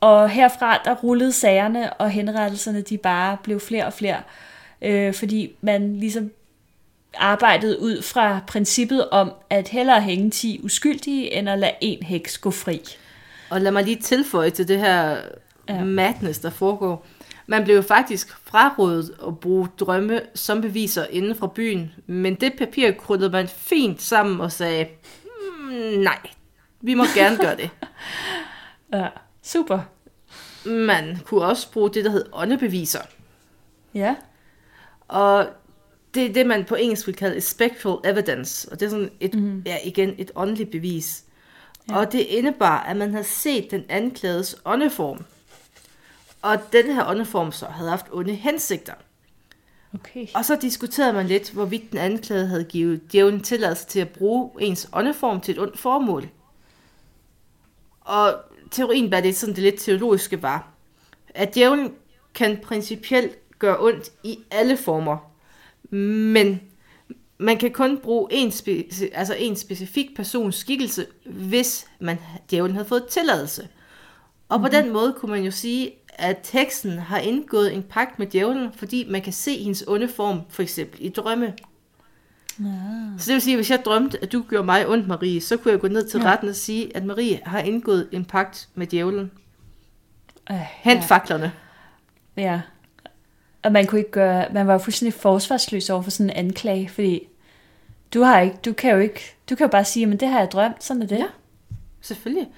og herfra, der rullede sagerne og henrettelserne, de bare blev flere og flere. Øh, fordi man ligesom arbejdede ud fra princippet om, at hellere hænge 10 uskyldige, end at lade en heks gå fri. Og lad mig lige tilføje til det her Ja. madness, der foregår. Man blev faktisk frarådet at bruge drømme som beviser inden fra byen, men det papir krydrede man fint sammen og sagde, mm, nej, vi må gerne gøre det. Ja, super. Man kunne også bruge det, der hed åndebeviser. Ja, Og det er det, man på engelsk vil kalde spectral evidence. Og det er sådan et, mm. ja, igen et åndeligt bevis. Ja. Og det indebar, at man havde set den anklagedes åndeform. Og den her åndeform så havde haft onde hensigter. okay. Og så diskuterede man lidt, hvorvidt den anklagede havde givet djævlen tilladelse til at bruge ens åndeform til et ondt formål. Og teorien bag det, sådan det lidt teologiske var, at djævlen kan principielt gøre ondt i alle former, men man kan kun bruge en, spe- altså en specifik persons skikkelse, hvis man djævlen havde fået tilladelse. Og på den måde kunne man jo sige, at teksten har indgået en pagt med djævlen, fordi man kan se hendes onde form, for eksempel i drømme. Ja. Så det vil sige, at hvis jeg drømte, at du gjorde mig ondt, Marie, så kunne jeg gå ned til Ja. retten og sige, at Marie har indgået en pagt med djævlen. Øh, Hent ja. faklerne. Ja. Og man kunne ikke gøre, man var fuldstændig forsvarsløs over for sådan en anklage, fordi du har ikke, du kan jo ikke, du kan jo bare sige, men det har jeg drømt, sådan er det. Ja. Selvfølgelig.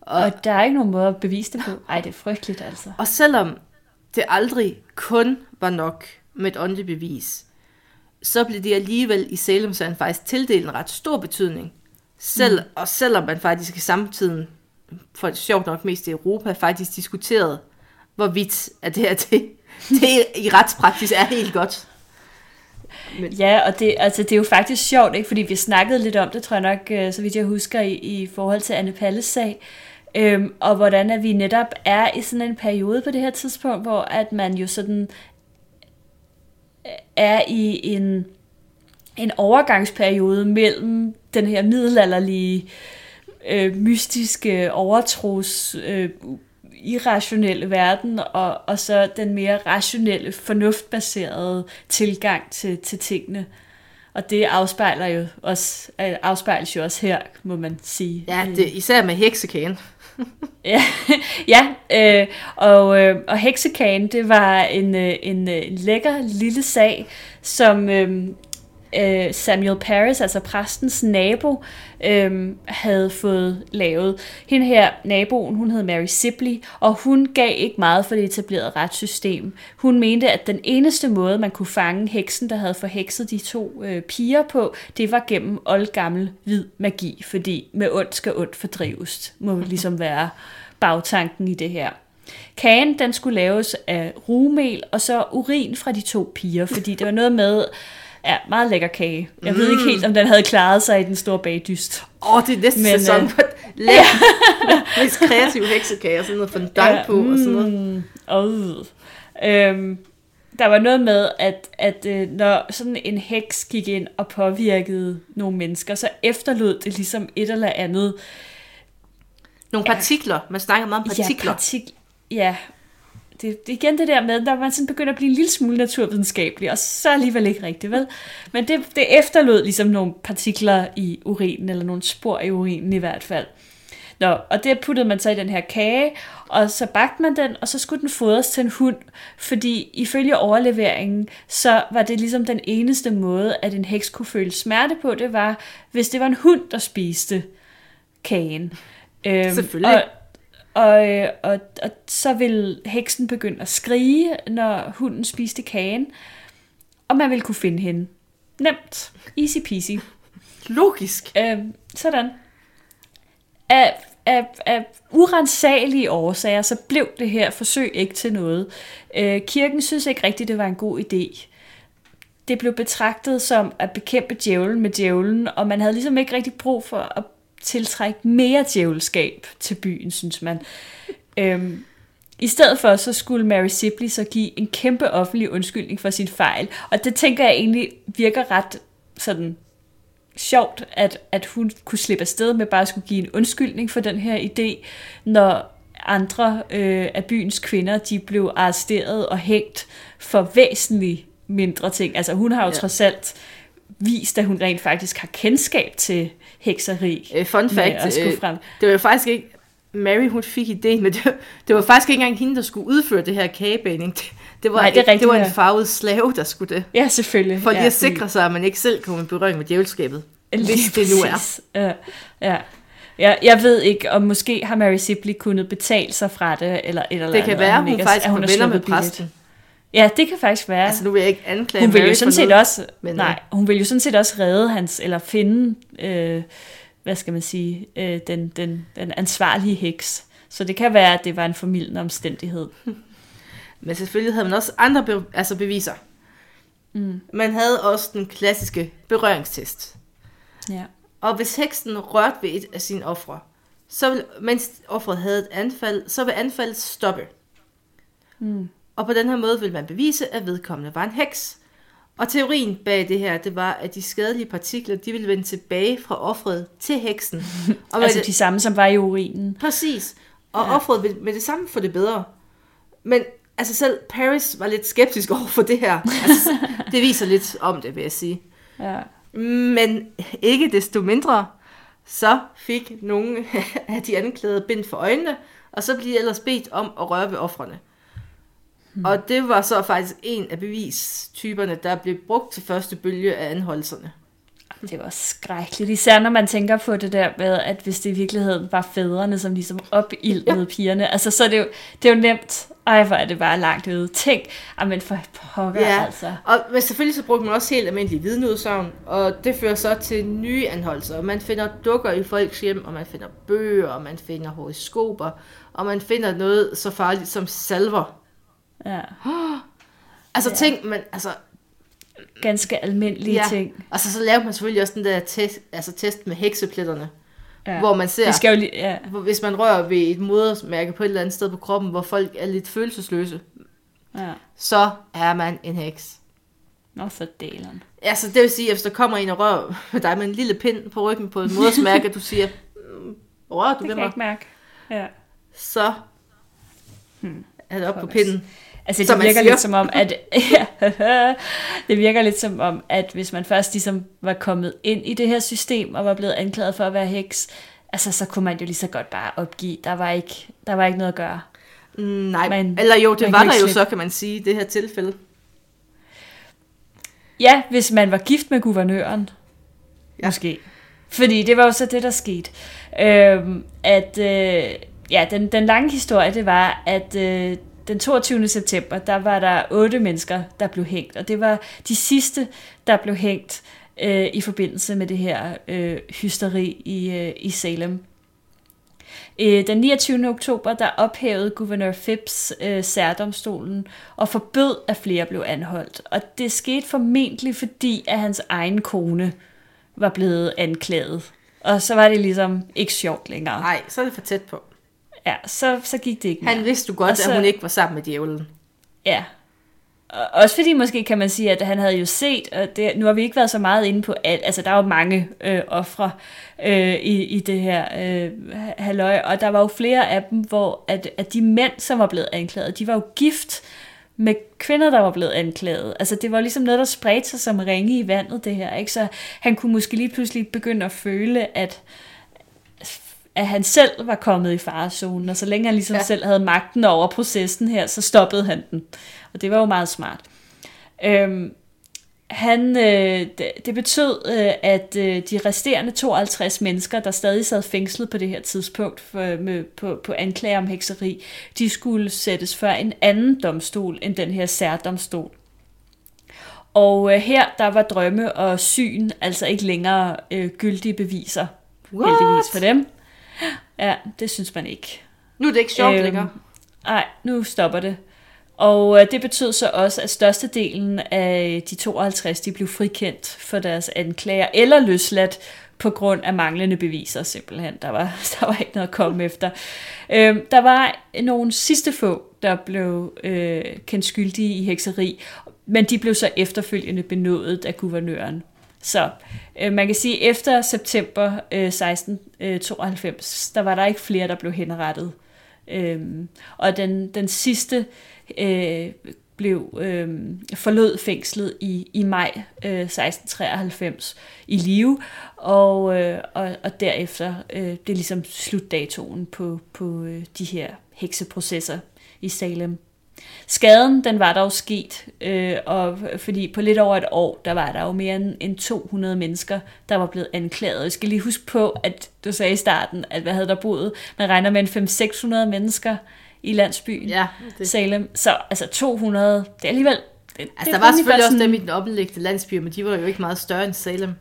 Og, Og der er ikke nogen måde at bevise det på. Ej, det er frygteligt altså. og selvom det aldrig kun var nok med et åndeligt bevis, så blev det alligevel i salem sagen faktisk tildelt en ret stor betydning. Selv, mm. Og selvom man faktisk i samtiden, for er sjovt nok mest i Europa, faktisk diskuterede, hvorvidt at det her det, det i retspraksis er helt godt. Ja, og det, altså, det er jo faktisk sjovt, ikke? fordi vi snakkede lidt om det, tror jeg nok, øh, så vidt jeg husker, i, i forhold til Anne Palles sag, øhm, og hvordan at vi netop er i sådan en periode på det her tidspunkt, hvor at man jo sådan øh, er i en, en overgangsperiode mellem den her middelalderlige, øh, mystiske, overtros, øh, irrationelle verden, og, og så den mere rationelle, fornuftbaserede tilgang til, til tingene. Og det afspejler jo også, øh, afspejles jo også her, må man sige. Ja, det, især med heksekagen. Ja, ja øh, og, øh, og heksekagen, det var en, øh, en, øh, en lækker lille sag, som øh, øh, Samuel Paris, altså præstens nabo, øh, havde fået lavet. Hende her, naboen, hun hed Mary Sibley, og hun gav ikke meget for det etablerede retssystem. Hun mente, at den eneste måde, man kunne fange heksen, der havde forhekset de to øh, piger på, det var gennem oldgammel hvid magi, fordi med ondt skal ondt fordrives, må ligesom være bagtanken i det her. Kagen, den skulle laves af rugemel og så urin fra de to piger, fordi det var noget med, Ja, meget lækker kage. Jeg mm. ved ikke helt, om den havde klaret sig i den store bagdyst. Åh, oh, det er næste Men, sæson øh, på lækker, hvis kreativ heksekage og sådan noget fondant ja, på og sådan noget. Mm, oh. øhm, der var noget med, at, at øh, når sådan en heks gik ind og påvirkede nogle mennesker, så efterlod det ligesom et eller andet. Nogle partikler. Man snakker meget om partikler. Ja, partik- ja. Det, det er igen det der med, der man sådan begynder at blive en lille smule naturvidenskabelig, og så alligevel ikke rigtigt, vel? Men det, det efterlod ligesom nogle partikler i urinen, eller nogle spor i urinen i hvert fald. Nå, og det puttede man så i den her kage, og så bagte man den, og så skulle den fodres til en hund, fordi ifølge overleveringen, så var det ligesom den eneste måde, at en heks kunne føle smerte på, det var, hvis det var en hund, der spiste kagen. Øhm, Selvfølgelig. Og, og, øh, og, og så ville heksen begynde at skrige, når hunden spiste kagen, og man ville kunne finde hende. Nemt. Easy peasy. Logisk. Øhm, sådan. Af, af, af urensagelige årsager, så blev det her forsøg ikke til noget. Øh, kirken synes ikke rigtigt, det var en god idé. Det blev betragtet som at bekæmpe djævlen med djævlen, og man havde ligesom ikke rigtig brug for at tiltrække mere djævelskab til byen, synes man. Øhm, I stedet for, så skulle Mary Sibley så give en kæmpe offentlig undskyldning for sin fejl, og det tænker jeg egentlig virker ret sådan sjovt, at, at hun kunne slippe afsted med bare at skulle give en undskyldning for den her idé, når andre øh, af byens kvinder, de blev arresteret og hængt for væsentligt mindre ting. Altså hun har jo ja. Trods alt vist, at hun rent faktisk har kendskab til hekseri. Øh, fun fact, øh, frem. det var jo faktisk ikke, Mary hun fik ideen, men det, det var faktisk ikke engang hende, der skulle udføre det her kagebagning. Det, det, var, Nej, det er rigtigt, det var en farvet slave, der skulle det. Ja, selvfølgelig. For lige ja, at sikre sig, at man ikke selv kommer i berøring med djævelskabet. Hvis det nu er. Ja, ja. Ja, jeg ved ikke, om måske har Mary Sibley kunnet betale sig fra det, eller et eller Det andet. kan og være, hun, er- faktisk at var er venner med sluppet billigt. Ja, det kan faktisk være. Altså nu vil jeg ikke anklage hun vil Mary jo sådan set noget. også, men, øh, nej, hun vil jo sådan set også redde hans, eller finde, øh, hvad skal man sige, øh, den, den, den ansvarlige heks. Så det kan være, at det var en formidlende omstændighed. Men selvfølgelig havde man også andre be- altså beviser. Mm. Man havde også den klassiske berøringstest. Ja. Og hvis heksen rørte ved et af sine ofre, så vil, mens offeret havde et anfald, så vil anfaldet stoppe. Mm. Og på den her måde vil man bevise, at vedkommende var en heks. Og teorien bag det her, det var, at de skadelige partikler, de ville vende tilbage fra offeret til heksen. Og Altså det, de samme, som var i urinen. Præcis. Og Ja. ja. offeret vil med det samme få det bedre. Men altså selv Paris var lidt skeptisk over for det her. Altså, det viser lidt om det, vil jeg sige. Ja. Men ikke desto mindre, så fik nogle af de anklagede bind for øjnene, og så blev de ellers bedt om at røre ved offrene. Hmm. Og det var så faktisk en af bevistyperne, der blev brugt til første bølge af anholdelserne. Det var skrækkeligt, især når man tænker på det der med, at hvis det i virkeligheden var fædrene, som ligesom opildnede ja. pigerne, altså så er det jo, det er jo nemt. Ej, hvor er det bare langt ude. Tænk, ej, men for pokker, Ja, altså. og men selvfølgelig så brugte man også helt almindelige vidneudsagn, og det fører så til nye anholdelser. Man finder dukker i folks hjem, og man finder bøger, og man finder horoskoper, og man finder noget så farligt som salver. Ja, Altså Ja. ting, man, altså, ganske almindelige Ja. ting. og så, så lavede man selvfølgelig også den der test, altså test med heksepletterne, Ja. hvor man ser, Det skal jo lige, ja. hvis man rører ved et modersmærke på et eller andet sted på kroppen, hvor folk er lidt følelsesløse, ja. så er man en heks. Nå, for delen. Altså, det vil sige, at hvis der kommer en og rører ved dig med en lille pind på ryggen på et modersmærke, du siger, "Mm, rører du Det ved kan jeg mig, ikke mærke. Ja. så Hmm. er det op på pinden. Altså, Som det man virker lidt som om, at det virker lidt som om, at hvis man først ligesom var kommet ind i det her system og var blevet anklaget for at være heks, altså så kunne man jo lige så godt bare opgive. Der var ikke, der var ikke noget at gøre. Mm, nej, men, eller jo, det man var der jo så, kan man sige, i det her tilfælde. Ja, hvis man var gift med guvernøren. Ja. Ja. Måske. Fordi det var jo så det, der skete. Øhm, at, øh, ja, den, den lange historie, det var, at øh, den 22. september, der var der otte mennesker, der blev hængt. Og det var de sidste, der blev hængt øh, i forbindelse med det her øh, hysteri i, øh, i Salem. Øh, Den 29. oktober, der ophævede guvernør Phipps øh, særdomstolen og forbød, at flere blev anholdt. Og det skete formentlig, fordi at hans egen kone var blevet anklaget. Og så var det ligesom ikke sjovt længere. Nej, så er det for tæt på. Ja, så, så gik det ikke mere. Han vidste du godt, Og så- at hun ikke var sammen med djævlen. Ja. Og også fordi måske kan man sige, at han havde jo set, og det, nu har vi ikke været så meget inde på alt, altså der er jo mange øh, ofre øh, i, i det her øh, halløj, og der var jo flere af dem, hvor at, at de mænd, som var blevet anklaget, de var jo gift med kvinder, der var blevet anklaget. Altså det var ligesom noget, der spredte sig som ringe i vandet, det her. Ikke? Så han kunne måske lige pludselig begynde at føle, at at han selv var kommet i farezonen, og så længe han ligesom Ja. selv havde magten over processen her, så stoppede han den. Og det var jo meget smart. Øhm, han, øh, det, det betød, øh, at øh, de resterende 52 mennesker, der stadig sad fængslet på det her tidspunkt for, med, på, på anklager om hekseri, de skulle sættes før en anden domstol end den her særdomstol. Og øh, her, der var drømme og syn altså ikke længere øh, gyldige beviser. What? Heldigvis for dem. Ja, det synes man ikke. Nu er det ikke sjovt øhm, længere. Nej, nu stopper det. Og øh, det betød så også, at størstedelen af de 52, de blev frikendt for deres anklager, eller løsladt på grund af manglende beviser simpelthen. Der var, der var ikke noget at komme efter. Øh, der var nogle sidste få, der blev øh, kendt skyldige i hekseri, men de blev så efterfølgende benådet af guvernøren. Så øh, man kan sige, at efter september øh, 1692, øh, der var der ikke flere, der blev henrettet. Øh, og den, den sidste øh, blev øh, forlod fængslet i, i maj øh, 1693 i live, og, øh, og, og derefter øh, det er ligesom slutdatoen på, på øh, de her hekseprocesser i Salem. Skaden, den var dog sket, øh, og fordi på lidt over et år, der var der jo mere end, end 200 mennesker, der var blevet anklaget. Jeg skal lige huske på, at du sagde i starten, at hvad havde der boet? Man regner med en 500-600 mennesker i landsbyen Ja, det. Salem. Så altså 200, det er alligevel... Det, Altså, det der er var selvfølgelig godt også sådan- dem i den oplægte landsby, men de var jo ikke meget større end Salem.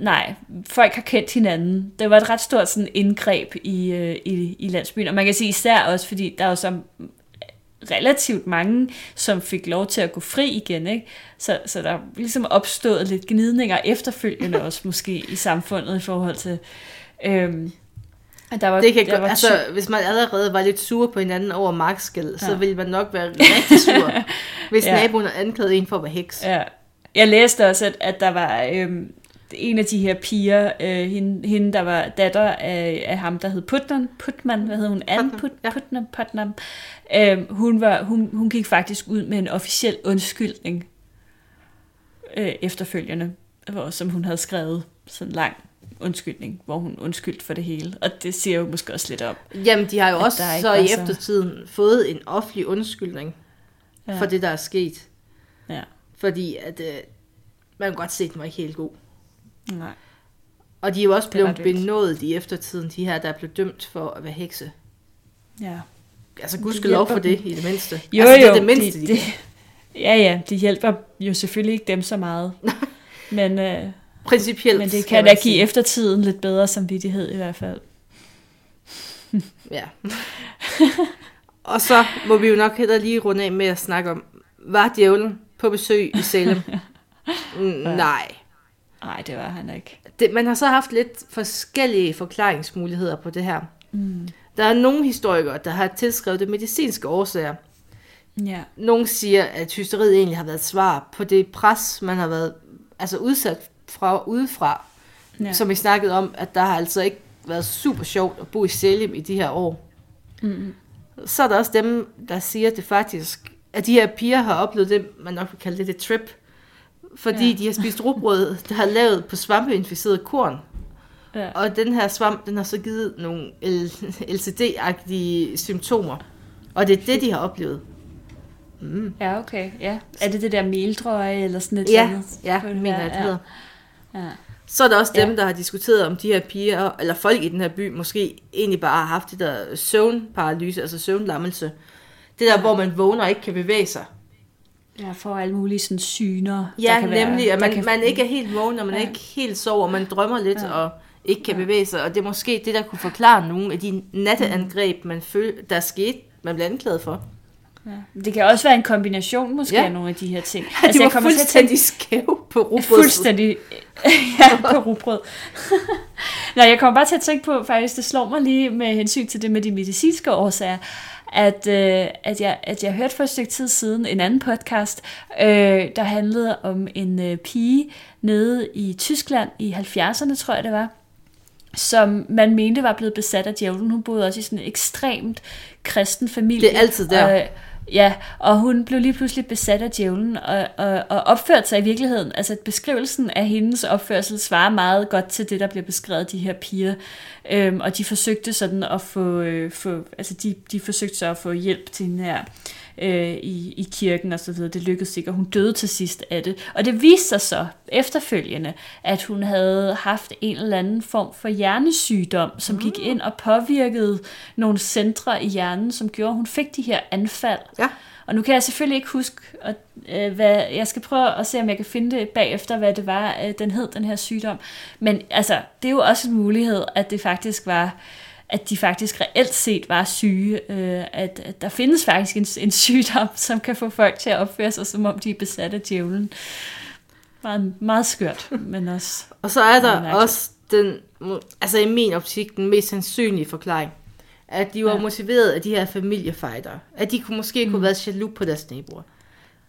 Nej, folk har kendt hinanden. Det var et ret stort sådan, indgreb i, øh, i, i landsbyen. Og man kan sige især også, fordi der er jo så relativt mange, som fik lov til at gå fri igen. Ikke? Så, så der er ligesom opstået lidt gnidninger efterfølgende også måske i samfundet i forhold til... Øhm, der var, Det kan der godt, var altså, hvis man allerede var lidt sur på hinanden over markskæld, ja. så ville man nok være rigtig sur, hvis ja. Naboen anklaget en for at være heks. Ja. Jeg læste også, at, at der var øhm, en af de her piger, øh, hende, hende, der var datter af, af ham, der hed Putnam, Putman, hvad hed hun? Anne Putnam, Put, ja. Putnam, Putnam. Øhm, hun, var, hun, hun gik faktisk ud med en officiel undskyldning øh, efterfølgende, hvor, som hun havde skrevet sådan lang undskyldning, hvor hun undskyldte for det hele. Og det siger jo måske også lidt om. Jamen, de har jo også så i så- eftertiden fået en offentlig undskyldning. Ja. for det, der er sket. Ja. Fordi at, øh, man kan godt se, at den var ikke helt god. Nej. Og de er jo også blevet benådet i eftertiden, de her, der er blevet dømt for at være hekse. Ja. Altså, gudskelov for hjælper det, i det mindste. Jo, altså, det jo, det mindste, de, de, de, ja, ja, det hjælper jo selvfølgelig ikke dem så meget. Men, øh, Principielt. men det skal kan da give sige. eftertiden lidt bedre samvittighed i hvert fald. Ja. og så må vi jo nok heller lige runde af med at snakke om, var djævlen på besøg i Salem? Mm, Nej. Nej, det var han ikke. Det, man har så haft lidt forskellige forklaringsmuligheder på det her. Mm. Der er nogle historikere, der har tilskrevet det medicinske årsager. Ja. Nogle siger, at hysteriet egentlig har været et svar på det pres, man har været altså udsat fra udefra. Ja. Som vi snakkede om, at der har altså ikke været super sjovt at bo i Salem i de her år. Mm. Så er der også dem, der siger, at det faktisk, at de her piger har oplevet det, man nok vil kalde det et trip. Fordi Ja. ja. de har spist rugbrød, der har lavet på svampeinficeret korn. Ja. Og den her svamp, den har så givet nogle LCD-agtige symptomer. Og det er det, de har oplevet. Mm. ja, okay. Ja. Er det det der meldrøje eller sådan et Ja, andet? ja, det mener jeg, det hedder. Ja. Så er der også dem, Ja. der har diskuteret, om de her piger, eller folk i den her by, måske egentlig bare har haft det der søvnparalyse, altså søvnlammelse. Det der, Ja. ja. hvor man vågner og ikke kan bevæge sig. Ja, for alle mulige sådan syner. Ja, der kan være- nemlig, at der man, kan- man ikke er helt vågen, og man Ja. ja. ikke helt sover, man drømmer lidt, Ja. ja. og ikke kan bevæge sig, og det er måske det, der kunne forklare nogle af de natteangreb, man føl, der skete, man blev anklaget for. Ja. Det kan også være en kombination måske Ja. af nogle af de her ting. Altså, de var kommer til at fuldstændig skæve på rugbrød. Fuldstændig ja, på rugbrød. Nå, jeg kommer bare til at tænke på, faktisk, det slår mig lige med hensyn til det med de medicinske årsager, at, øh, at, jeg, at jeg hørte for et stykke tid siden en anden podcast, øh, der handlede om en øh, pige nede i Tyskland i 70'erne, tror jeg det var, som man mente var blevet besat af djævlen. Hun boede også i sådan en ekstremt kristen familie. Det er altid der. Og, ja, og hun blev lige pludselig besat af djævlen og, og, og opførte sig i virkeligheden. Altså beskrivelsen af hendes opførsel svarer meget godt til det, der bliver beskrevet af de her piger. Øhm, og de forsøgte sådan at få, øh, få altså de, de forsøgte så at få hjælp til hende her øh, i, i kirken og så videre. Det lykkedes ikke, og hun døde til sidst af det. Og det viste sig så efterfølgende, at hun havde haft en eller anden form for hjernesygdom, som gik ind og påvirkede nogle centre i hjernen, som gjorde, at hun fik de her anfald. Ja. Og nu kan jeg selvfølgelig ikke huske, at, øh, hvad, jeg skal prøve at se, om jeg kan finde det bagefter, hvad det var, øh, den hed, den her sygdom. Men altså, det er jo også en mulighed, at det faktisk var, at de faktisk reelt set var syge. Øh, at, at der findes faktisk en, en sygdom, som kan få folk til at opføre sig, som om de er besat af djævlen. Meget, meget skørt, men også... Og så er der også den, altså i min optik, den mest sandsynlige forklaring, at de var Ja. motiveret af de her familiefighter. At de kunne måske mm. kunne være jaloux på deres naboer.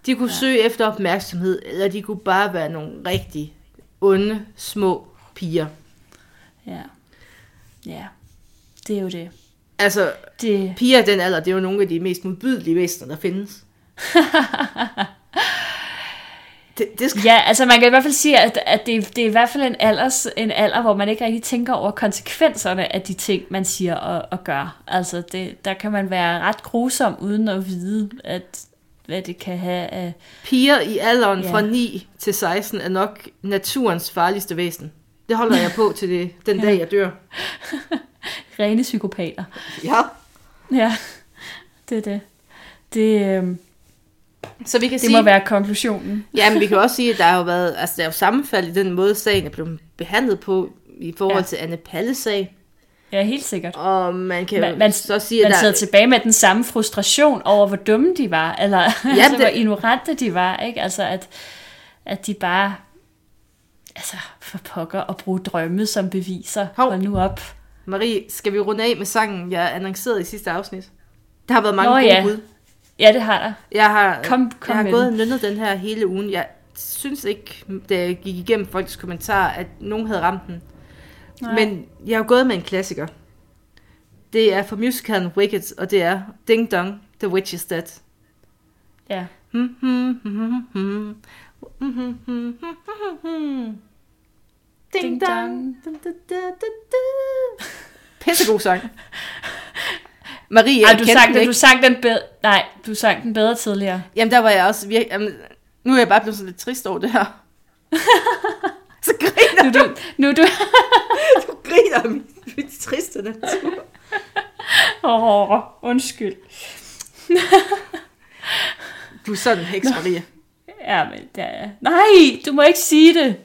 De kunne ja. søge efter opmærksomhed, eller de kunne bare være nogle rigtig onde, små piger. Ja. Ja, det er jo det. Altså, det piger af den alder, det er jo nogle af de mest modbydelige væsener, der findes. det, det skal... Ja, altså man kan i hvert fald sige, at, at det, det er i hvert fald en, alders, en alder, hvor man ikke rigtig tænker over konsekvenserne af de ting, man siger og, og gør. Altså det, der kan man være ret grusom, uden at vide, at, hvad det kan have af Piger i alderen Ja. fra 9 til 16 er nok naturens farligste væsen. Det holder jeg på til det, den dag, jeg dør. rene psykopater. Ja. Ja, det er det. Det, øh, Så vi kan det sige... må være konklusionen. Ja, men vi kan også sige, at der har jo været, altså der er jo sammenfald i den måde, sagen er blevet behandlet på i forhold Ja. til Anne Palles sag. Ja, helt sikkert. Og man kan Man, man, så sige, man at sidder der, tilbage med den samme frustration over, hvor dumme de var, eller ja, altså, det- hvor ignorante de var, ikke? Altså, at, at de bare, altså, for pokker at bruge drømme som beviser. Hov. Hold nu op. Marie, skal vi runde af med sangen, jeg annoncerede i sidste afsnit? Der har været mange Nå, gode ja. bud. Ja, det har der. Jeg har, Kom- kom jeg har med gået og nynnet den her hele ugen. Jeg synes ikke, da jeg gik igennem folks kommentarer, at nogen havde ramt den. Nej. Men jeg har gået med en klassiker. Det er fra musicalen Wicked, og det er Ding Dong, The Witch is Dead. Ja. Ding dong. Pissegod sang. Marie, Ej, jeg du sang, den du sang den bedre. Nej, du sang den bedre tidligere. Jamen, der var jeg også virkelig... Jamen, nu er jeg bare blevet sådan lidt trist over det her. Så griner Nu, du, nu du, du griner af mit, mit triste natur. Åh, oh, undskyld. Du er sådan en heks, Maria. Ja, men det er... Nej, du må ikke sige det.